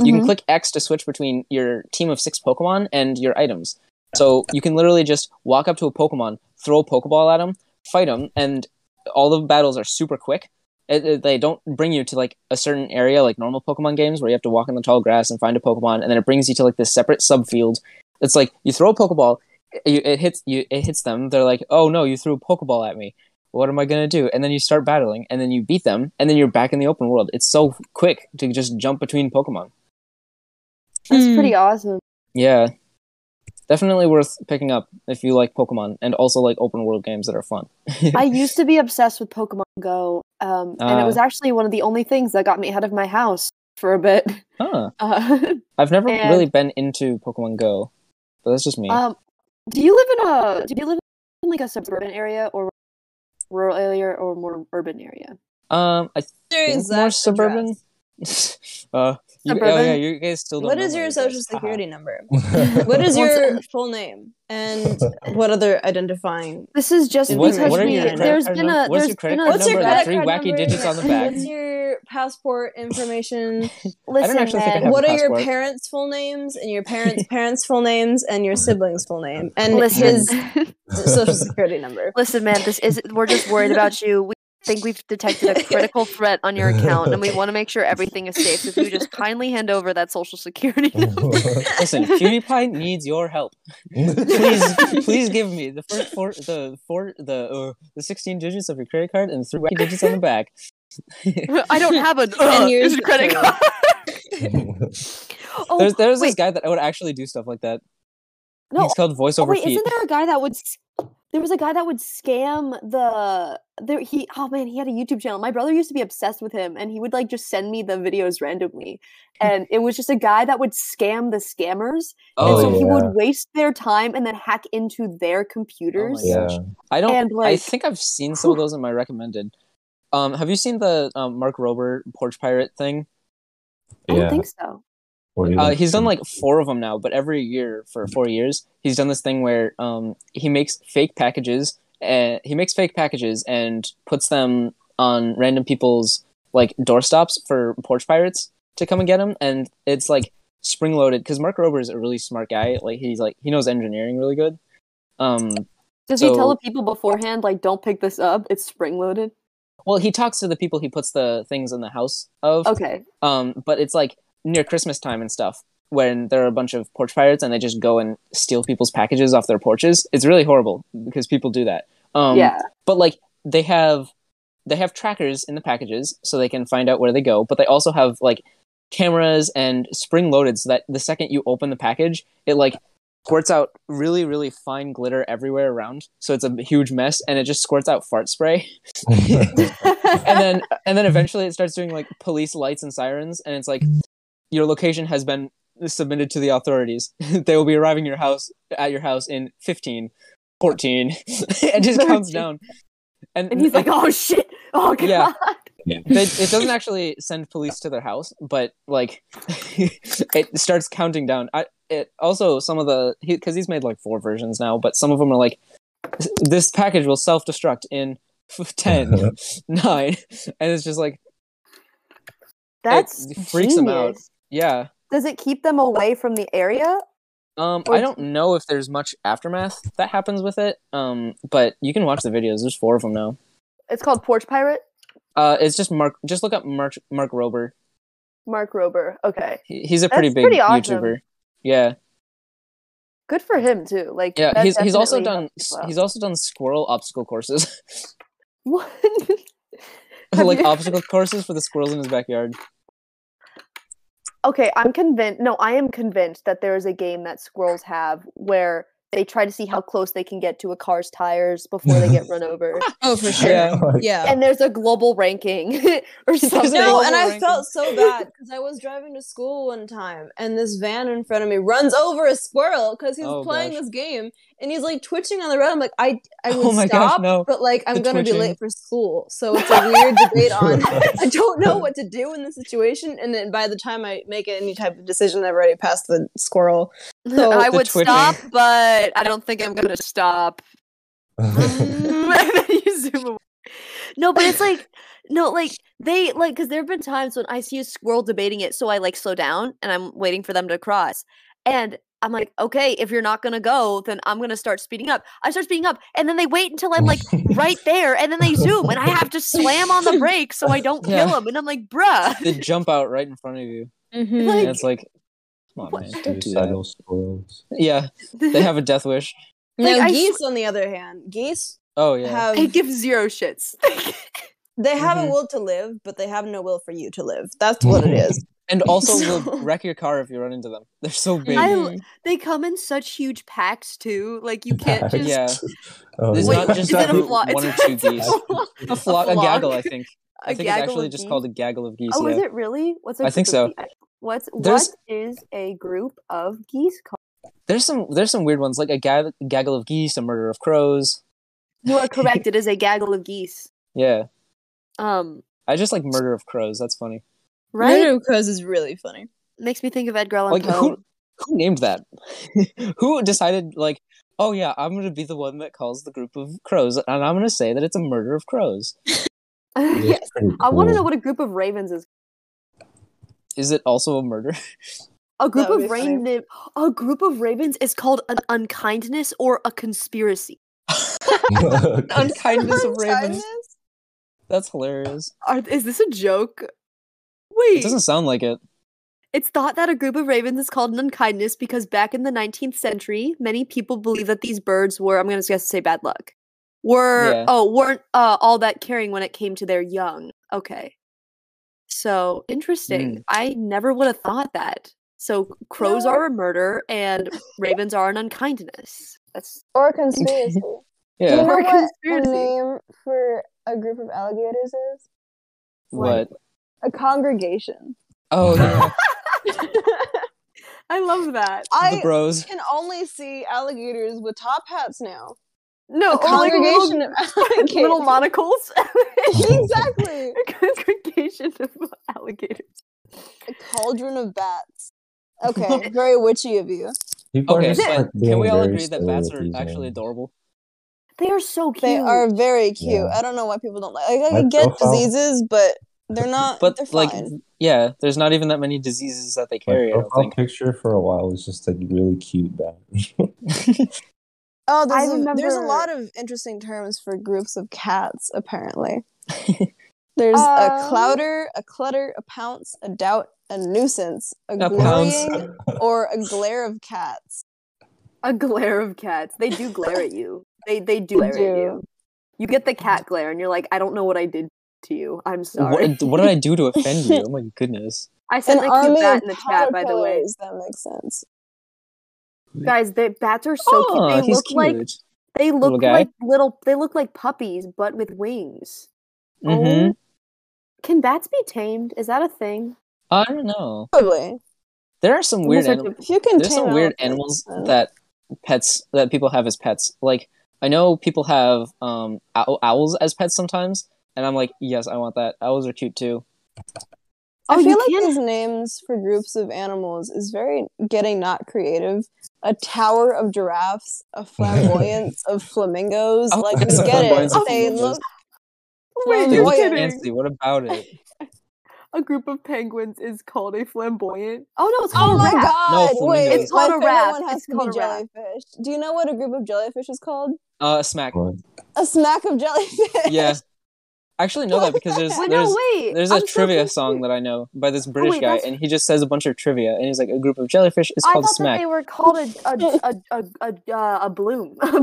You can Mhm. click X to switch between your team of six Pokemon and your items. So you can literally just walk up to a Pokemon, throw a Pokeball at him, fight him, and all the battles are super quick. It, it- they don't bring you to like a certain area like normal Pokemon games where you have to walk in the tall grass and find a Pokemon, and then it brings you to like this separate subfield. It's like you throw a Pokeball, it, it hits you, it hits them. They're like, "Oh no, you threw a Pokeball at me. What am I gonna do?" And then you start battling, and then you beat them, and then you're back in the open world. It's so quick to just jump between Pokemon. That's Hmm. pretty awesome. Yeah. Definitely worth picking up if you like Pokemon and also like open world games that are fun. I used to be obsessed with Pokemon Go, um, and it Ah. was actually one of the only things that got me out of my house for a bit. Huh. Uh, I've never And- really been into Pokemon Go, but that's just me. um, do you live in a do you live in like a suburban area or rural area or more urban area? um, I think exact more suburban. address. uh, you, oh yeah, you guys still don't. What know is your address. social Haha. security number? What is your full name? And what other identifying? This is just What- because what are we, your credit there's card been num- a what's there's your credit been a card What's your number? credit Three card wacky number? digits on the back. What's your passport information? listen, actually think I man, have- what a are your parents' full names and your parents' parents' full names and your siblings' full name and listen, his social security number? listen, man. This is we're just worried about you. We think we've detected a critical threat on your account, and we want to make sure everything is safe. So if you just kindly hand over that social security number. Listen, PewDiePie needs your help. Please, please give me the first four, the four, the uh, the sixteen digits of your credit card and three wacky digits on the back. I don't have a And yours uh, credit card. oh, there's there's this guy that would actually do stuff like that. no. He's called voiceover. Oh, wait, Feet. isn't there a guy that would? S- There was a guy that would scam the. There he. Oh man, he had a YouTube channel. My brother used to be obsessed with him, and he would like just send me the videos randomly, and it was just a guy that would scam the scammers, and Oh, so he would waste their time and then hack into their Oh computers. my gosh. yeah. I don't. And, I think I've seen some of those in my recommended. Um, have you seen the um, Mark Rober Porch Pirate thing? I don't think so. What do you Uh, he's done like four of them now, but every year for four years, he's done this thing where um, he makes fake packages. And he makes fake packages and puts them on random people's like doorstops for porch pirates to come and get him. And it's like spring loaded because Mark Rober is a really smart guy. Like he's like he knows engineering really good. Um, Does he tell the people beforehand like, "Don't pick this up. It's spring loaded." well, he talks to the people he puts the things in the house of. Okay. Um, but it's like near Christmas time and stuff when there are a bunch of porch pirates and they just go and steal people's packages off their porches. It's really horrible because people do that. Um, yeah. But like they have they have trackers in the packages so they can find out where they go. But they also have like cameras and spring loaded so that the second you open the package, it like squirts out really really fine glitter everywhere around. So it's a huge mess and it just squirts out fart spray. and then and then eventually it starts doing like police lights and sirens and it's like your location has been submitted to the authorities they will be arriving your house at your house in 15 14 it just counts down and, and he's like, "Oh shit! Oh god!" Yeah. they, it doesn't actually send police to their house but like it starts counting down I, it also some of the because he's made like four versions now but some of them are like this package will self-destruct in 10 9 and it's just like That's freaks him out. Yeah Does it keep them away from the area? Um, Or I don't know if there's much aftermath that happens with it. Um, but you can watch the videos. There's four of them now. It's called Porch Pirate. Uh, it's just Mark. Just look up Mark Mark Rober. Mark Rober. Okay. He, he's a pretty That's big pretty awesome. YouTuber. Yeah, Good for him too. Like yeah. He's he's also done out. he's also done squirrel obstacle courses, What? Like obstacle courses for the squirrels in his backyard. Okay, I'm convinced. No, I am convinced that there is a game that squirrels have where they try to see how close they can get to a car's tires before they get run over. Oh, for sure. Yeah. Yeah. and there's a global ranking or something. No, global and I ranking. felt so bad because I was driving to school one time, and this van in front of me runs over a squirrel because he's Oh, playing gosh. this game, and he's like twitching on the road. I'm like, I, I oh would Oh my gosh, stop, no. but like I'm The gonna be late for school, so it's a weird debate on. I don't know what to do in this situation, and then by the time I make any type of decision, I've already passed the squirrel. So- I would twitching. stop, but I don't think I'm gonna stop. you zoom away. No, but it's like no, like they like because there have been times when I see a squirrel debating it, so I like slow down and I'm waiting for them to cross, and I'm like, okay, if you're not gonna go, then I'm gonna start speeding up. I start speeding up, and then they wait until I'm like right there, and then they zoom, and I have to slam on the brakes so I don't Yeah. kill them, and I'm like, bruh. They jump out right in front of you. Mm-hmm. Like- and it's like, come on, man, don't do that. Suicidal squirrels. Yeah, they have a death wish. now Like, I geese, on the other hand, geese Oh yeah. have I give zero shits. they have Mhm. a will to live, but they have no will for you to live. That's what it is. and also So- will wreck your car if you run into them. They're so big. I- they come in such huge packs too. Like you can't just. Yeah. Oh, There's Wait, not just is it a group- flock? one or two it's a geese. flock. a flock, a gaggle, I think. I A think it's actually just geese? called a gaggle of geese. Oh, yeah. is it really? What's a I think group of so. ge- What's There's- what is a group of geese called? There's some there's some weird ones like a gag- gaggle of geese, a murder of crows. You are correct. it is a gaggle of geese. Yeah, Um, I just like murder of crows. That's funny. right? Murder of Crows is really funny. Makes me think of Edgar Allan Like Poe. who who named that? who decided like, oh yeah, I'm gonna be the one that calls the group of crows, and I'm gonna say that it's a murder of crows. yes. It's I want to know what a group of ravens is. Is it also a murder? A group of be funny. raven. A group of ravens is called an unkindness or a conspiracy. Unkindness of ravens. That's hilarious. Are, is this a joke? Wait. It doesn't sound like it. It's thought that a group of ravens is called an unkindness because back in the 19th century, many people believed that these birds were, I'm going to guess say bad luck, were, Yeah. oh, weren't uh, all that caring when it came to their young. Okay. So interesting. Mm. I never would have thought that. So crows No. are a murder and ravens are an unkindness. That's Or conspiracy. yeah. Do you know Or what a conspiracy. name for a group of alligators is? What? A congregation. Oh yeah. I love that. the I bros. can only see alligators with top hats now. No, A or like congregation little, of alligators. little monocles. exactly. a congregation of alligators. A cauldron of bats. Okay, very witchy of you. People are Okay, just, but like, can we all agree that bats are actually names. adorable? They are so cute. They are very cute. Yeah. I don't know why people don't like. Like, I get profile- diseases, but they're not. But they're like, fine. yeah, there's not even that many diseases that they My carry. I profile think. picture for a while was just a really cute bat. Oh, there's, I a, there's a lot of interesting terms for groups of cats, apparently. There's Um, a clouder, a clutter, a pounce, a doubt, a nuisance, a, A pounce. glorying, or a glare of cats. a glare of cats. They do glare at you. They they do glare do. at you. You get the cat glare, and you're like, I don't know what I did to you. I'm sorry. what, what did I do to offend you? Oh my goodness. I sent An a cute army bat of in the chat, by the way. caterpillars, That makes sense. Guys, the bats are so oh, cute. They he's look cute. like they look guy. like little. They look like puppies, but with wings. Mhm. Oh. Can bats be tamed? Is that a thing? I don't know. Probably. There are some weird animals. If you can There's tame some weird elephants, animals then- that pets that people have as pets. Like I know people have um ow- owls as pets sometimes, and I'm like, yes, I want that. Owls are cute too. I Oh, feel like can- these names for groups of animals is very getting not creative. A tower of giraffes, a flamboyance of flamingos. Oh, like we a get it. They look Wait, you're Flamboyant. kidding. Fancy. What about it? A group of penguins is called a flamboyant. Oh no, it's Oh called my a raft. god! No, Wait. It's called a raft. one has It's to be called a raft. jellyfish. Do you know what a group of jellyfish is called? Uh, smack. What? A smack of jellyfish. Yeah. I actually know that because there's Wait, there's no, wait. there's a I'm so trivia song that I know by this British wait, guy, that's- and he just says a bunch of trivia, and he's like, a group of jellyfish is I called thought that smack. they were called a a a a a, uh, a bloom. a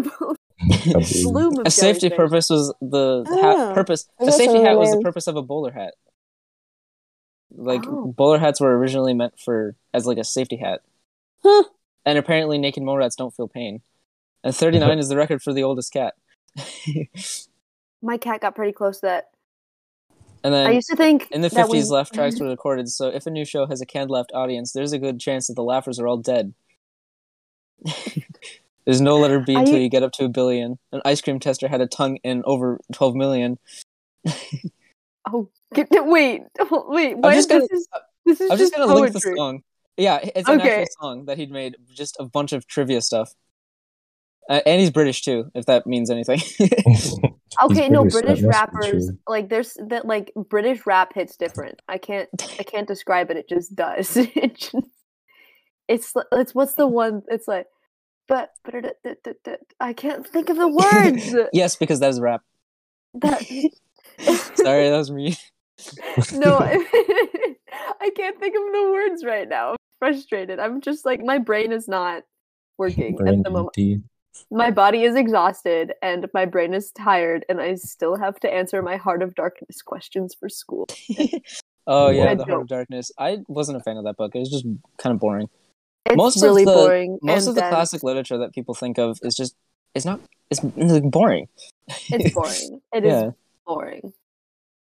bloom A safety jellyfish. purpose was the Ah, hat purpose. A safety hat was the purpose of a bowler hat. Like Oh. bowler hats were originally meant for as like a safety hat. Huh. And apparently naked mole rats don't feel pain. And 39 is the record for the oldest cat. My cat got pretty close to that. and then I used to think in the 50s when- laugh tracks were recorded, so if a new show has a canned laughed audience, there's a good chance that the laughers are all dead. There's no letter B until you get up to a billion. An ice cream tester had a tongue in over 12 million. Oh, get, wait, wait. Why just this gonna- is this is I'm just gonna poetry. link the song. Yeah, it's an Okay. actual song that he'd made, just a bunch of trivia stuff. Uh, and he's British too, if that means anything. Okay, no, British, that British rappers like there's that like British rap hits different. I can't I can't describe it. It just does. it just, it's it's what's the one? It's like, but but it- it- it- it- I can't think of the words. yes, because that is rap. that Sorry, that was me. no, I can't think of the words right now. I'm frustrated. I'm just like my brain is not working Brain at the moment. Empty. My body is exhausted and my brain is tired, and I still have to answer my heart of darkness questions for school. Oh yeah, I The Heart don't. of Darkness. I wasn't a fan of that book. It was just kind of boring. It's most really of the boring. most and of the dense. classic literature that people think of is just it's not it's like, boring. It's boring. It is yeah. boring.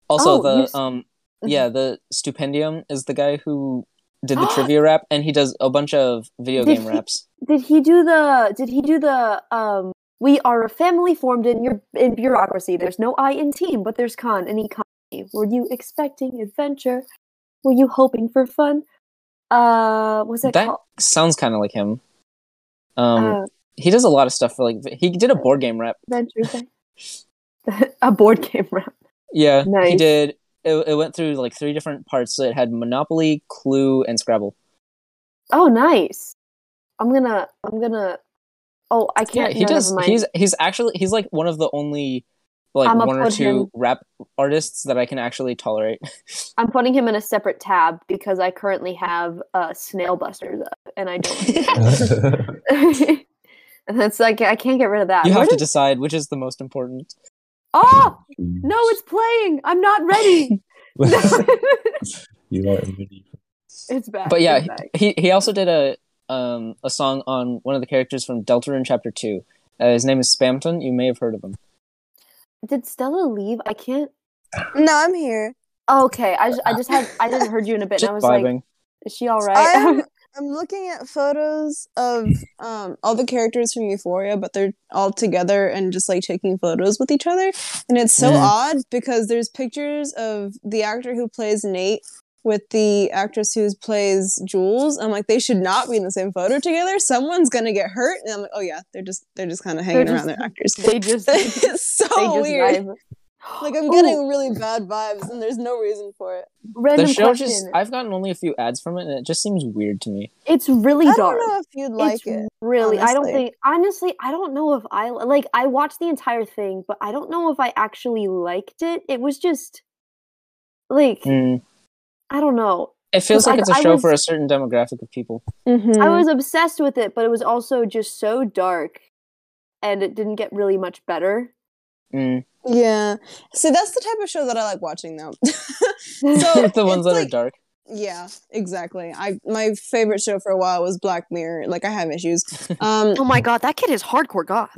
Also, Oh, the um yeah the Stupendium is the guy who did the trivia rap, and he does a bunch of video Did game he- raps. Did he do the? Did he do the? Um, we are a family formed in your in bureaucracy. There's no I in team, but there's con in economy. Were you expecting adventure? Were you hoping for fun? Uh, was it That called? sounds kind of like him. Um, uh, he does a lot of stuff for like he did a board game rap. adventure. Thing? a board game rap. Yeah, he did. It, it went through like three different parts. So it had Monopoly, Clue, and Scrabble. Oh, nice. I'm gonna. I'm gonna. Oh, I can't. Yeah, he does. He's he's actually he's like one of the only like I'ma one or two him- rap artists that I can actually tolerate. I'm putting him in a separate tab because I currently have uh, Snail Busters up, and I don't. and that's like I can't get rid of that. you Where have to did- decide which is the most important. Oh no, it's playing. I'm not ready. you are ready. it's back. But yeah, he he also did a um a song on one of the characters from Deltarune Chapter Two. Uh, his name is Spamton. You may have heard of him. did Stella leave? I can't. No, I'm here. Oh, okay, I just, I just had I didn't heard you in a bit. Just and I was like, is she all right? I'm, I'm looking at photos of um, all the characters from Euphoria, but they're all together and just like taking photos with each other. And it's so Mm. odd because there's pictures of the actor who plays Nate with the actress who plays Jules. I'm like, they should not be in the same photo together. Someone's gonna get hurt. And I'm like, oh yeah, they're just they're just kind of hanging They're around their actors. they just it's so just weird. vibe. Like I'm Ooh, getting really bad vibes, and there's no reason for it. random The show question. just I've gotten only a few ads from it, and it just seems weird to me. it's really I dark. I don't know if you'd like it's it. really i don't think honestly i don't know if i like i watched the entire thing but i don't know if i actually liked it it was just like Mm. i don't know It feels like I- it's a I show was- for a certain demographic of people. Mhm. i was obsessed with it but it was also just so dark and it didn't get really much better Mm. Yeah. See, that's the type of show that I like watching though. so the ones it's that are dark. Yeah, exactly. I my favorite show for a while was Black Mirror. Like I have issues. Um oh my god that kid is hardcore goth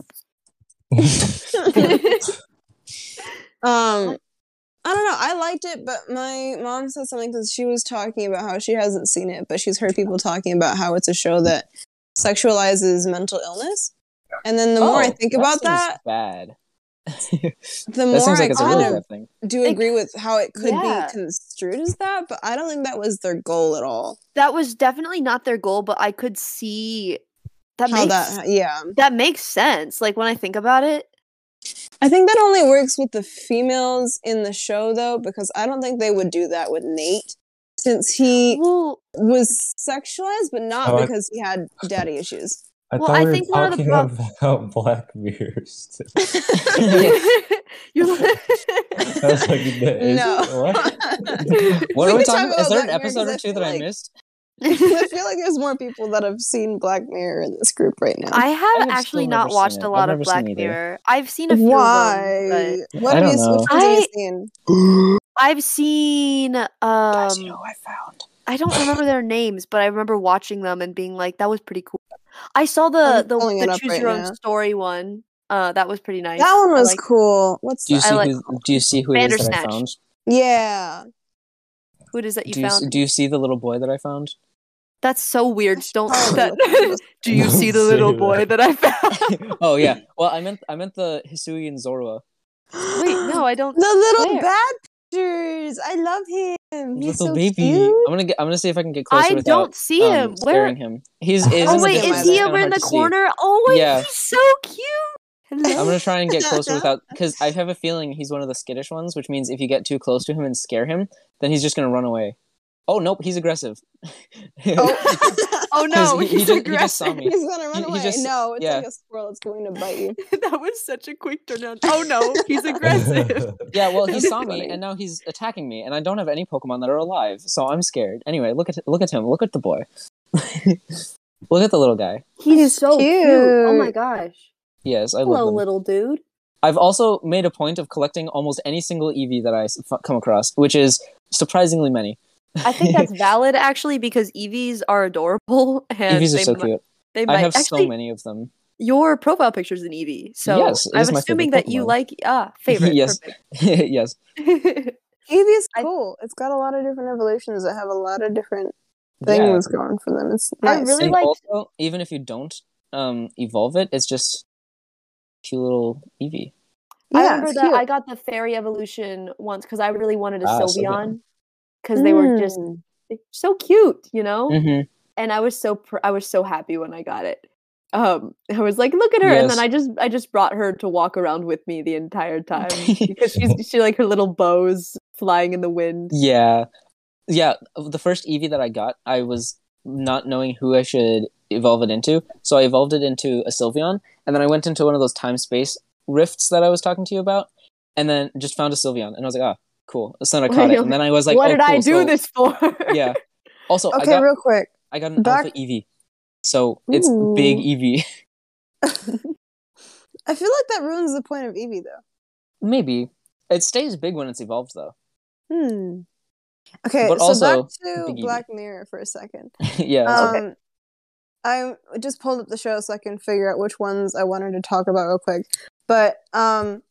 um I don't know. I liked it, but my mom said something because she was talking about how she hasn't seen it, but she's heard people talking about how it's a show that sexualizes mental illness. And then the more I Oh, think about seems that, bad. The more seems like I it's a really kind of thing. do Like, agree with how it could yeah. be construed as that, but I don't think that was their goal at all. that was definitely not their goal but i could see that how makes that yeah. that makes sense like when i think about it I think that only works with the females in the show though, because I don't think they would do that with Nate. Since he well was sexualized, but not Oh, I- because he had daddy issues. I Well, thought I we were think one of the talking prob- about Black Mirror. still. you I was like, is no. What? What We are we could talk talking? about Is there an episode Mirror or two feel that I missed? I feel like there's more people that have seen Black Mirror in this group right now. I have have actually not watched a lot I've of never Black. Mirror. I've seen a few Why? of them, What I have you, don't which ones have you I- seen? but I've seen um Guys, you know I found? I don't remember their names, but I remember watching them and being like, that was pretty cool. I saw the I'm the, pulling the choose right your own now. story one. Uh, that was pretty nice. That one was like- cool. What's Do you that? see like- who? Do you see who it is that I Bandersnatch. found? Yeah. Who it is that you do you, found? s- do you see the little boy that I found? That's so weird. Don't probably that. look at this. Do you Don't see the say little boy that I found? oh yeah. Well, I meant I meant the Hisuian Zorua. Wait, no, I don't. The little Where? bad pictures. I love him. He's little so baby. cute. I'm gonna get. I'm gonna see if I can get closer I without don't see um, him. Where? him. He's. He's Oh wait, is he kinda over in the to see. corner? Oh wait, Yeah. he's so cute. Hello. I'm gonna try and get closer without, because I have a feeling he's one of the skittish ones, which means if you get too close to him and scare him, then he's just gonna run away. Oh nope, he's aggressive. Oh. Oh no, he- he he's just- he just saw aggressive. me. He's gonna run He- he away. just- no, it's yeah. like a squirrel that's going to bite you. that was such a quick turnaround. Oh no, he's aggressive. yeah, well, he saw me, and now he's attacking me, and I don't have any Pokemon that are alive, so I'm scared. Anyway, look at look at him. Look at the boy. look at the little guy. He's, He's so cute. Oh my gosh. Yes, I Hello, love him. little dude. I've also made a point of collecting almost any single Eevee that I s- f- come across, which is surprisingly many. I think that's valid actually because Eevees are adorable and Eevees are they, so mi- cute. they might I have actually so many of them. your profile picture is an Eevee. So Yes, I'm assuming favorite that you like ah favorite. Yes. yes. perfect. Eevee's I- cool. it's got a lot of different evolutions that have a lot of different Yeah. things going for them. It's I really And like- also, even if you don't um evolve it, it's just cute little Eevee. I Yeah, remember that cute. I got the fairy evolution once because I really wanted a Ah, Sylveon Sylveon. Because they were just Mm. so cute, you know. Mm-hmm. and I was so pr- I was so happy when I got it. Um, I was like, look at her, and then I just I just brought her to walk around with me the entire time because she's she like her little bows flying in the wind. Yeah, yeah. The first Eevee that I got, I was not knowing who I should evolve it into, so I evolved it into a Sylveon, and then I went into one of those time space rifts that I was talking to you about, and then just found a Sylveon, and I was like, ah, cool. It's not I caught and then I was like, what oh, did I do so- this for? Yeah. Also, I Okay, got real quick. I got an back- Alpha Eevee, so it's big Ooh. Eevee. I feel like that ruins the point of Eevee, though. Maybe it stays big when it's evolved, though. Hmm. Okay, But so also, back to. Black Mirror for a second. yeah. Um, I just pulled up the show so I can figure out which ones I wanted to talk about real quick. But um,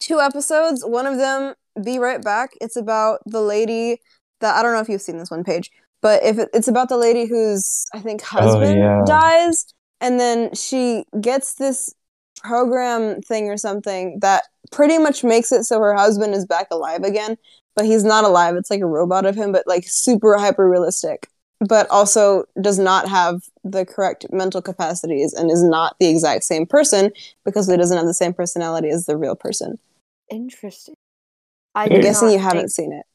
two episodes. One of them, "Be Right Back." It's about the lady that I don't know if you've seen this one page, but if it, it's about the lady whose I think oh, husband yeah. dies, and then she gets this program thing or something that pretty much makes it so her husband is back alive again but he's not alive. It's like a robot of him, but like super hyper realistic, but also does not have the correct mental capacities and is not the exact same person because he doesn't have the same personality as the real person. Interesting. I I'm guessing you haven't think- seen it.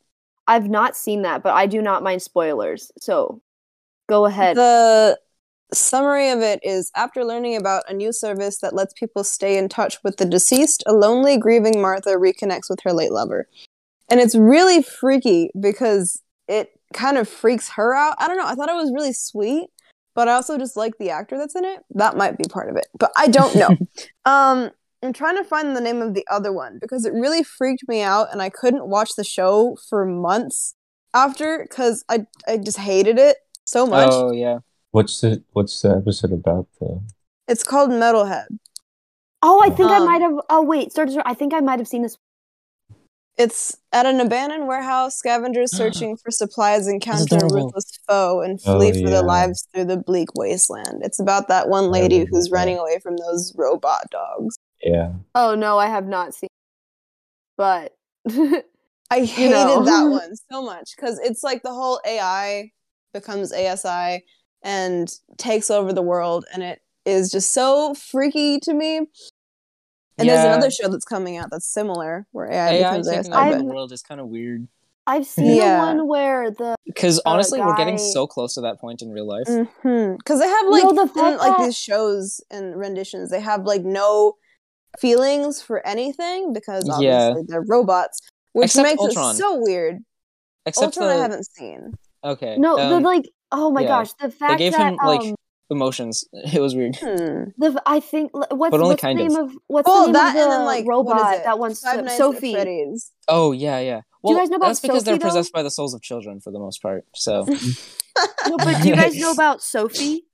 I've not seen that, but I do not mind spoilers. So go ahead. The summary of it is after learning about a new service that lets people stay in touch with the deceased, a lonely, grieving Martha reconnects with her late lover. And it's really freaky because it kind of freaks her out. I don't know. I thought it was really sweet, but I also just like the actor that's in it. That might be part of it, but I don't know. um, I'm trying to find the name of the other one because it really freaked me out and I couldn't watch the show for months after because I, I just hated it so much. Oh yeah. What's the What's the episode about though? It's called Metalhead. oh, I think I Um, might have. Oh wait, start. I think I might have seen this. It's at an abandoned warehouse. Scavengers searching for supplies encounter a ruthless foe and Oh, flee for yeah. their lives through the bleak wasteland. It's about that one lady who's that. running away from those robot dogs. Yeah. Oh no, I have not seen. But I hated know. that one so much because it's like the whole AI becomes ASI and takes over the world, and it is just so freaky to me. And there's another show that's coming out that's similar where AI, AI becomes taking ASI. over the world is kind of weird. I've seen Yeah. the one where the Because honestly, we're getting so close to that point in real life. Mm-hmm. Because they have like No, the in, fact like that- these shows and renditions, they have like no feelings for anything because Yeah. obviously they're robots, which Except makes Ultron. it so weird. Except Ultron I haven't seen. okay. no, um, the like. Oh my yeah. gosh, the fact they gave that him like um, emotions. It was weird. Hmm. the f- I think what's, But only what's the name of. of what's Well, the name that of and the then like robot what is it? that one's Five so- Sophie. Freddy's. Oh yeah, yeah. Well, guys know about that's because Sophie, they're though? possessed by the souls of children for the most part. So, No, but do you guys know about Sophie?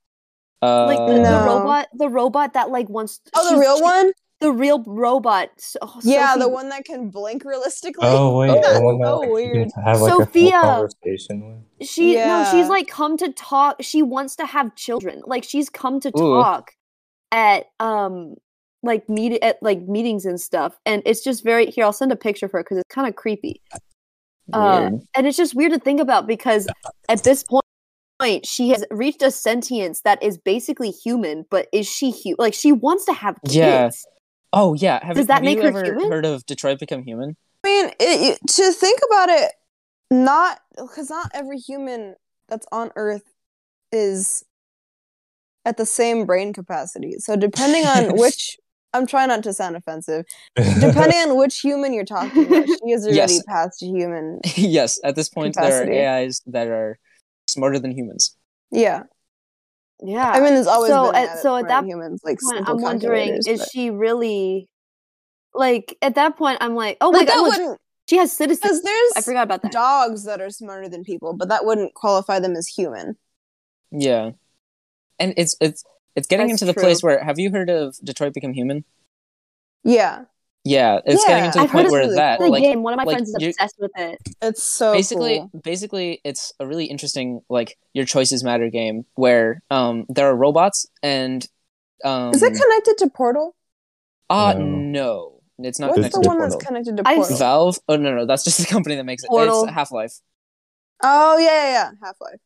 uh, Like the, No. the robot, the robot that like wants. Oh, the she's- real she- one? The real robot. So, Yeah, Sophie- the one that can blink realistically. Oh wait, Oh, the one that so like, weird. can have like a Sophia. full conversation with. She no, she's like come to talk. She wants to have children. Like she's come to Ooh. talk at um like meet at like meetings and stuff. And it's just very here. I'll send a picture for it because it's kind of creepy. Uh, and it's just weird to think about because at this point. She has reached a sentience that is basically human, but is she human? Like she wants to have kids. Yeah. Oh yeah, have, Does that have make you her ever human? heard of Detroit Become Human? I mean, it, to think about it, not because not every human that's on Earth is at the same brain capacity. So depending on which, I'm trying not to sound offensive. Depending on which human you're talking about, she is already Yes. past human. yes, at this point Capacity. there are AIs that are smarter than humans. Yeah, Yeah. I mean, there's always So been at- so at smart that humans like point, I'm wondering, calculators, is but- she really like at that point? I'm like, oh But my that god, look, wouldn't she has citizens. there's I forgot about that. dogs that are smarter than people, but that wouldn't qualify them as human. Yeah, and it's it's it's getting That's into the true. place where have you heard of Detroit Become Human? Yeah, Yeah, it's getting Yeah, into the I've point where really that the like game. One of my like, friends is obsessed with it. it's so basically cool. basically it's a really interesting like your choices matter game where um there are robots and um Is it connected to Portal? uh No. no it's not What's connected the to one that's connected to I've Portal? Valve oh no no that's just the company that makes it Portal. it's Half-Life Oh yeah, yeah, yeah. Half Life.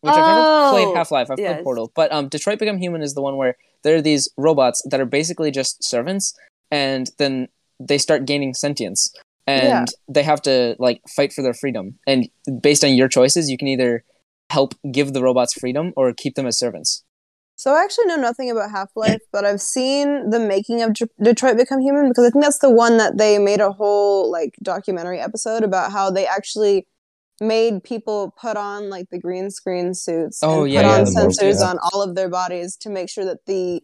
which I've never Oh, played Half-Life I've yes. played Portal but um Detroit Become Human is the one where there are these robots that are basically just servants and then they start gaining sentience and Yeah. they have to like fight for their freedom and based on your choices you can either help give the robots freedom or keep them as servants So I actually know nothing about Half Life, but I've seen the making of D- Detroit Become Human because I think that's the one that they made a whole like documentary episode about how they actually made people put on like the green screen suits Oh, and yeah, put yeah, on the most- sensors yeah. on all of their bodies to make sure that the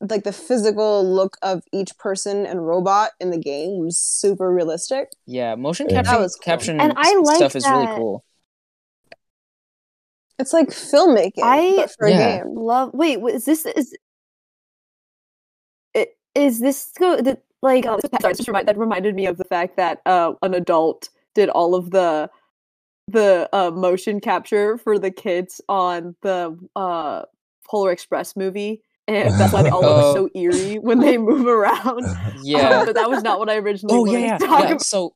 like the physical look of each person and robot in the game was super realistic. Yeah, motion Yeah. capture That was cool. caption And I s- like stuff is really that- cool. It's like filmmaking, I but for Yeah. a game. Love. Wait, wait, is this is? i- Is this go the like? Uh, sorry, just remind, that reminded me of the fact that uh, an adult did all of the the uh, motion capture for the kids on the uh, Polar Express movie, and that's why they all Oh. look so eerie when they move around. Yeah. but that was not what I originally oh yeah, yeah. yeah. So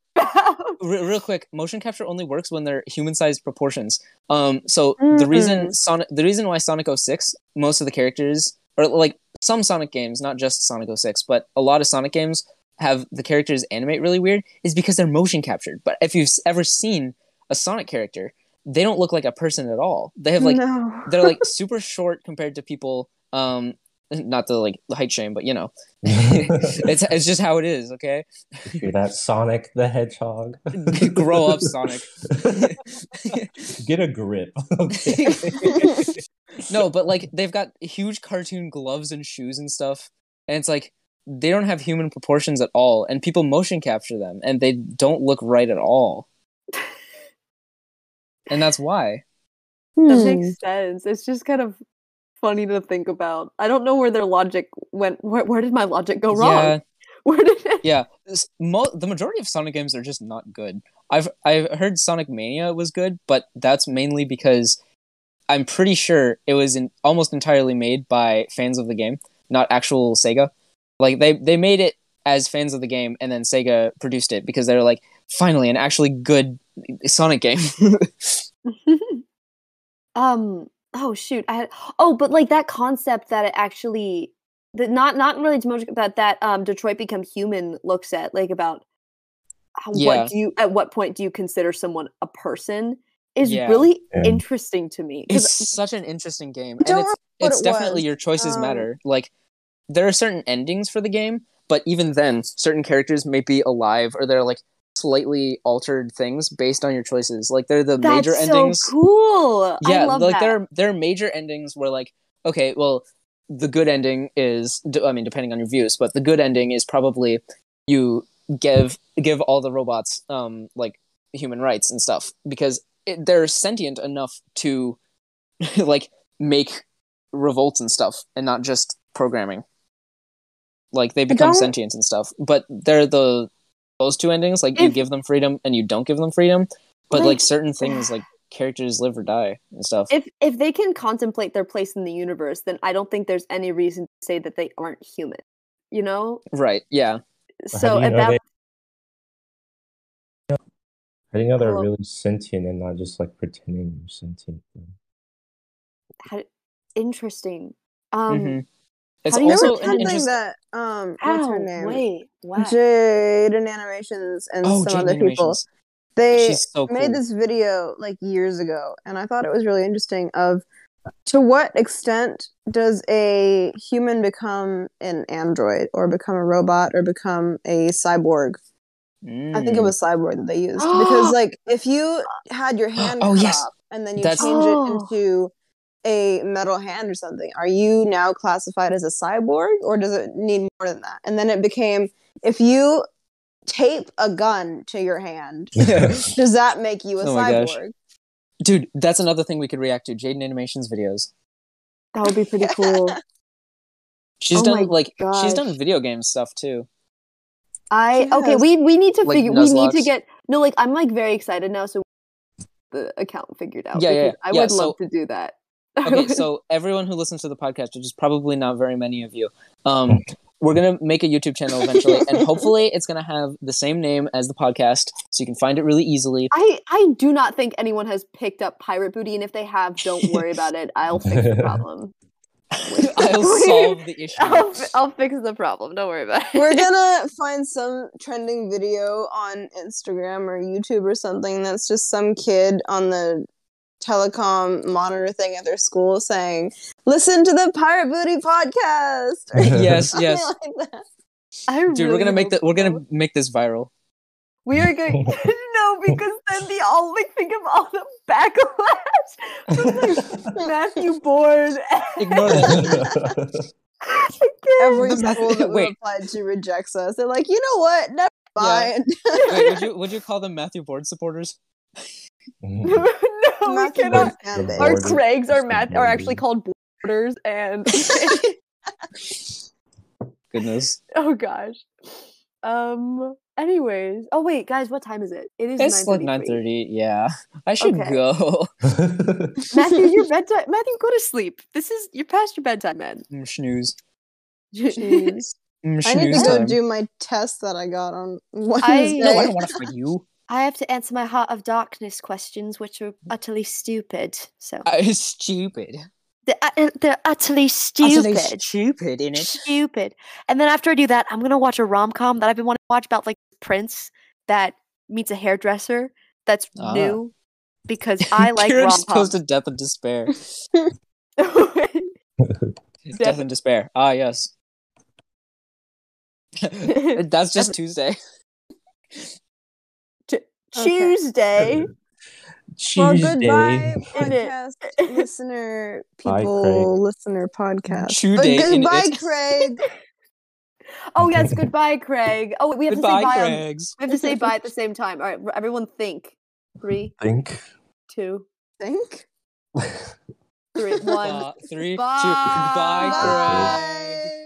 re- real quick, motion capture only works when they're human-sized proportions. Um, so the reason Mm. Sonic, the reason why Sonic 06, most of the characters, or like some Sonic games, not just Sonic 06, but a lot of Sonic games have the characters animate really weird, is because they're motion captured. But if you've ever seen a Sonic character, they don't look like a person at all. They have like no. they're like super short compared to people. Um, not to like height shame, but you know, it's it's just how it is. Okay, You're that Sonic the Hedgehog. Grow up, Sonic. Get a grip. Okay. no, but like they've got huge cartoon gloves and shoes and stuff, and it's like they don't have human proportions at all, and people motion capture them, and they don't look right at all, and that's why. That Hmm. makes sense. It's just kind of funny to think about. I don't know where their logic went. Where, where did my logic go wrong? Yeah, Where did it? yeah. Mo- the majority of Sonic games are just not good. I've I've heard Sonic Mania was good, but that's mainly because I'm pretty sure it was in, almost entirely made by fans of the game, not actual Sega. Like they they made it as fans of the game, and then Sega produced it because they were like, finally, an actually good Sonic game. um. Oh shoot. I had. Oh, but like that concept that it actually. That not not really to much that that um Detroit Become Human looks at like about how, Yeah. what do you at what point do you consider someone a person is Yeah. really Yeah. interesting to me it's such an interesting game, and it's it's it definitely was. your choices Um, matter. Like there are certain endings for the game, but even then, certain characters may be alive or they're like slightly altered things based on your choices. Like they're the that's major so endings. cool. I Yeah, love like that. there are there are major endings where like okay, well, the good ending is I mean depending on your views, but the good ending is probably you give give all the robots um like human rights and stuff because it, they're sentient enough to like make revolts and stuff and not just programming like they become sentient and stuff but they're the those two endings like you give them freedom and you don't give them freedom but like, Like- certain things like characters live or die and stuff if if they can contemplate their place in the universe, then I don't think there's any reason to say that they aren't human. You know? right yeah So do you at that they- How do you know they're Hello? really sentient and not just like pretending they're sentient? how- interesting. Um Mhm. It's how also an it's something interest- that um what's her name? Wait, what? Jaiden Animations and oh some Jade other people. Animations. They so cool made this video like years ago and I thought it was really interesting of to what extent does a human become an android or become a robot or become a cyborg? I think it Mm. was cyborg that they used because like if you had your hand Oh, cut yes. and then you That's- change Oh. it into a metal hand or something, are you now classified as a cyborg or does it need more than that? And then it became if you tape a gun to your hand, does that make you a Oh my gosh. cyborg? dude that's another thing we could react to Jaiden Animations videos That would be pretty cool. she's Oh done my like she's done video game stuff too I She okay, we we need to Like figure we need to get no like I'm like very excited now so the account figured out. Yeah, yeah, because I yeah, would so- love to do that. I okay so everyone who listens to the podcast which is probably not very many of you um we're gonna make a youtube channel eventually and hopefully it's gonna have the same name as the podcast so you can find it really easily I I do not think anyone has picked up pirate booty, and if they have, don't worry about it. I'll fix the problem. i'll solve the issue I'll I'll fix the problem. Don't worry about it. We're gonna find some trending video on Instagram or YouTube or something that's just some kid on the telecom monitor thing at their school saying, "Listen to the Pirate Booty podcast." yes something yes like that. I dude we're gonna make that we're gonna make this viral We are going no, because then the all like think of all the backlash from like Matthew Bourne. Ignore that. Every The school that we wait. applied to rejects us. They're like, you know what? Never Yeah. mind. Wait, would you would you call them matthew board supporters mm. no, we Matthew cannot. Bourne fan base. Our Craigs are Just the Matt are actually called borders, and goodness oh gosh. Um. Anyways, oh wait, guys, what time is it? It is. it's like 9:33. 9.30 yeah i should Okay. go Matthew, your bedtime. Matthew, go to sleep. This is you're past your bedtime, man. Mm, snooze Jeez. Mm, I need to go time. do my test that I got on Wednesday. no i don't want to fight you I have to answer my Heart of Darkness questions, which are utterly stupid. So it's stupid. they're, uh, they're utterly stupid. Utterly stupid. in it. Stupid. And then after I do that, I'm gonna watch a rom com that I've been wanting to watch about like Prince that meets a hairdresser. That's Ah. new because I like rom coms. to Death and Despair. Death and Despair. Ah, yes. That's just Tuesday. Tuesday. Well, Tuesday. goodbye, In podcast listener, people, listener, podcast. Chew Uh, goodbye. Craig. Oh yes, goodbye, Craig. Oh, we have Goodbye, to say bye. On, we have to say bye at the same time. All right, everyone, think. Three, Think. two, Think. three, one. Uh, three, two. Bye. Bye, Craig. Bye.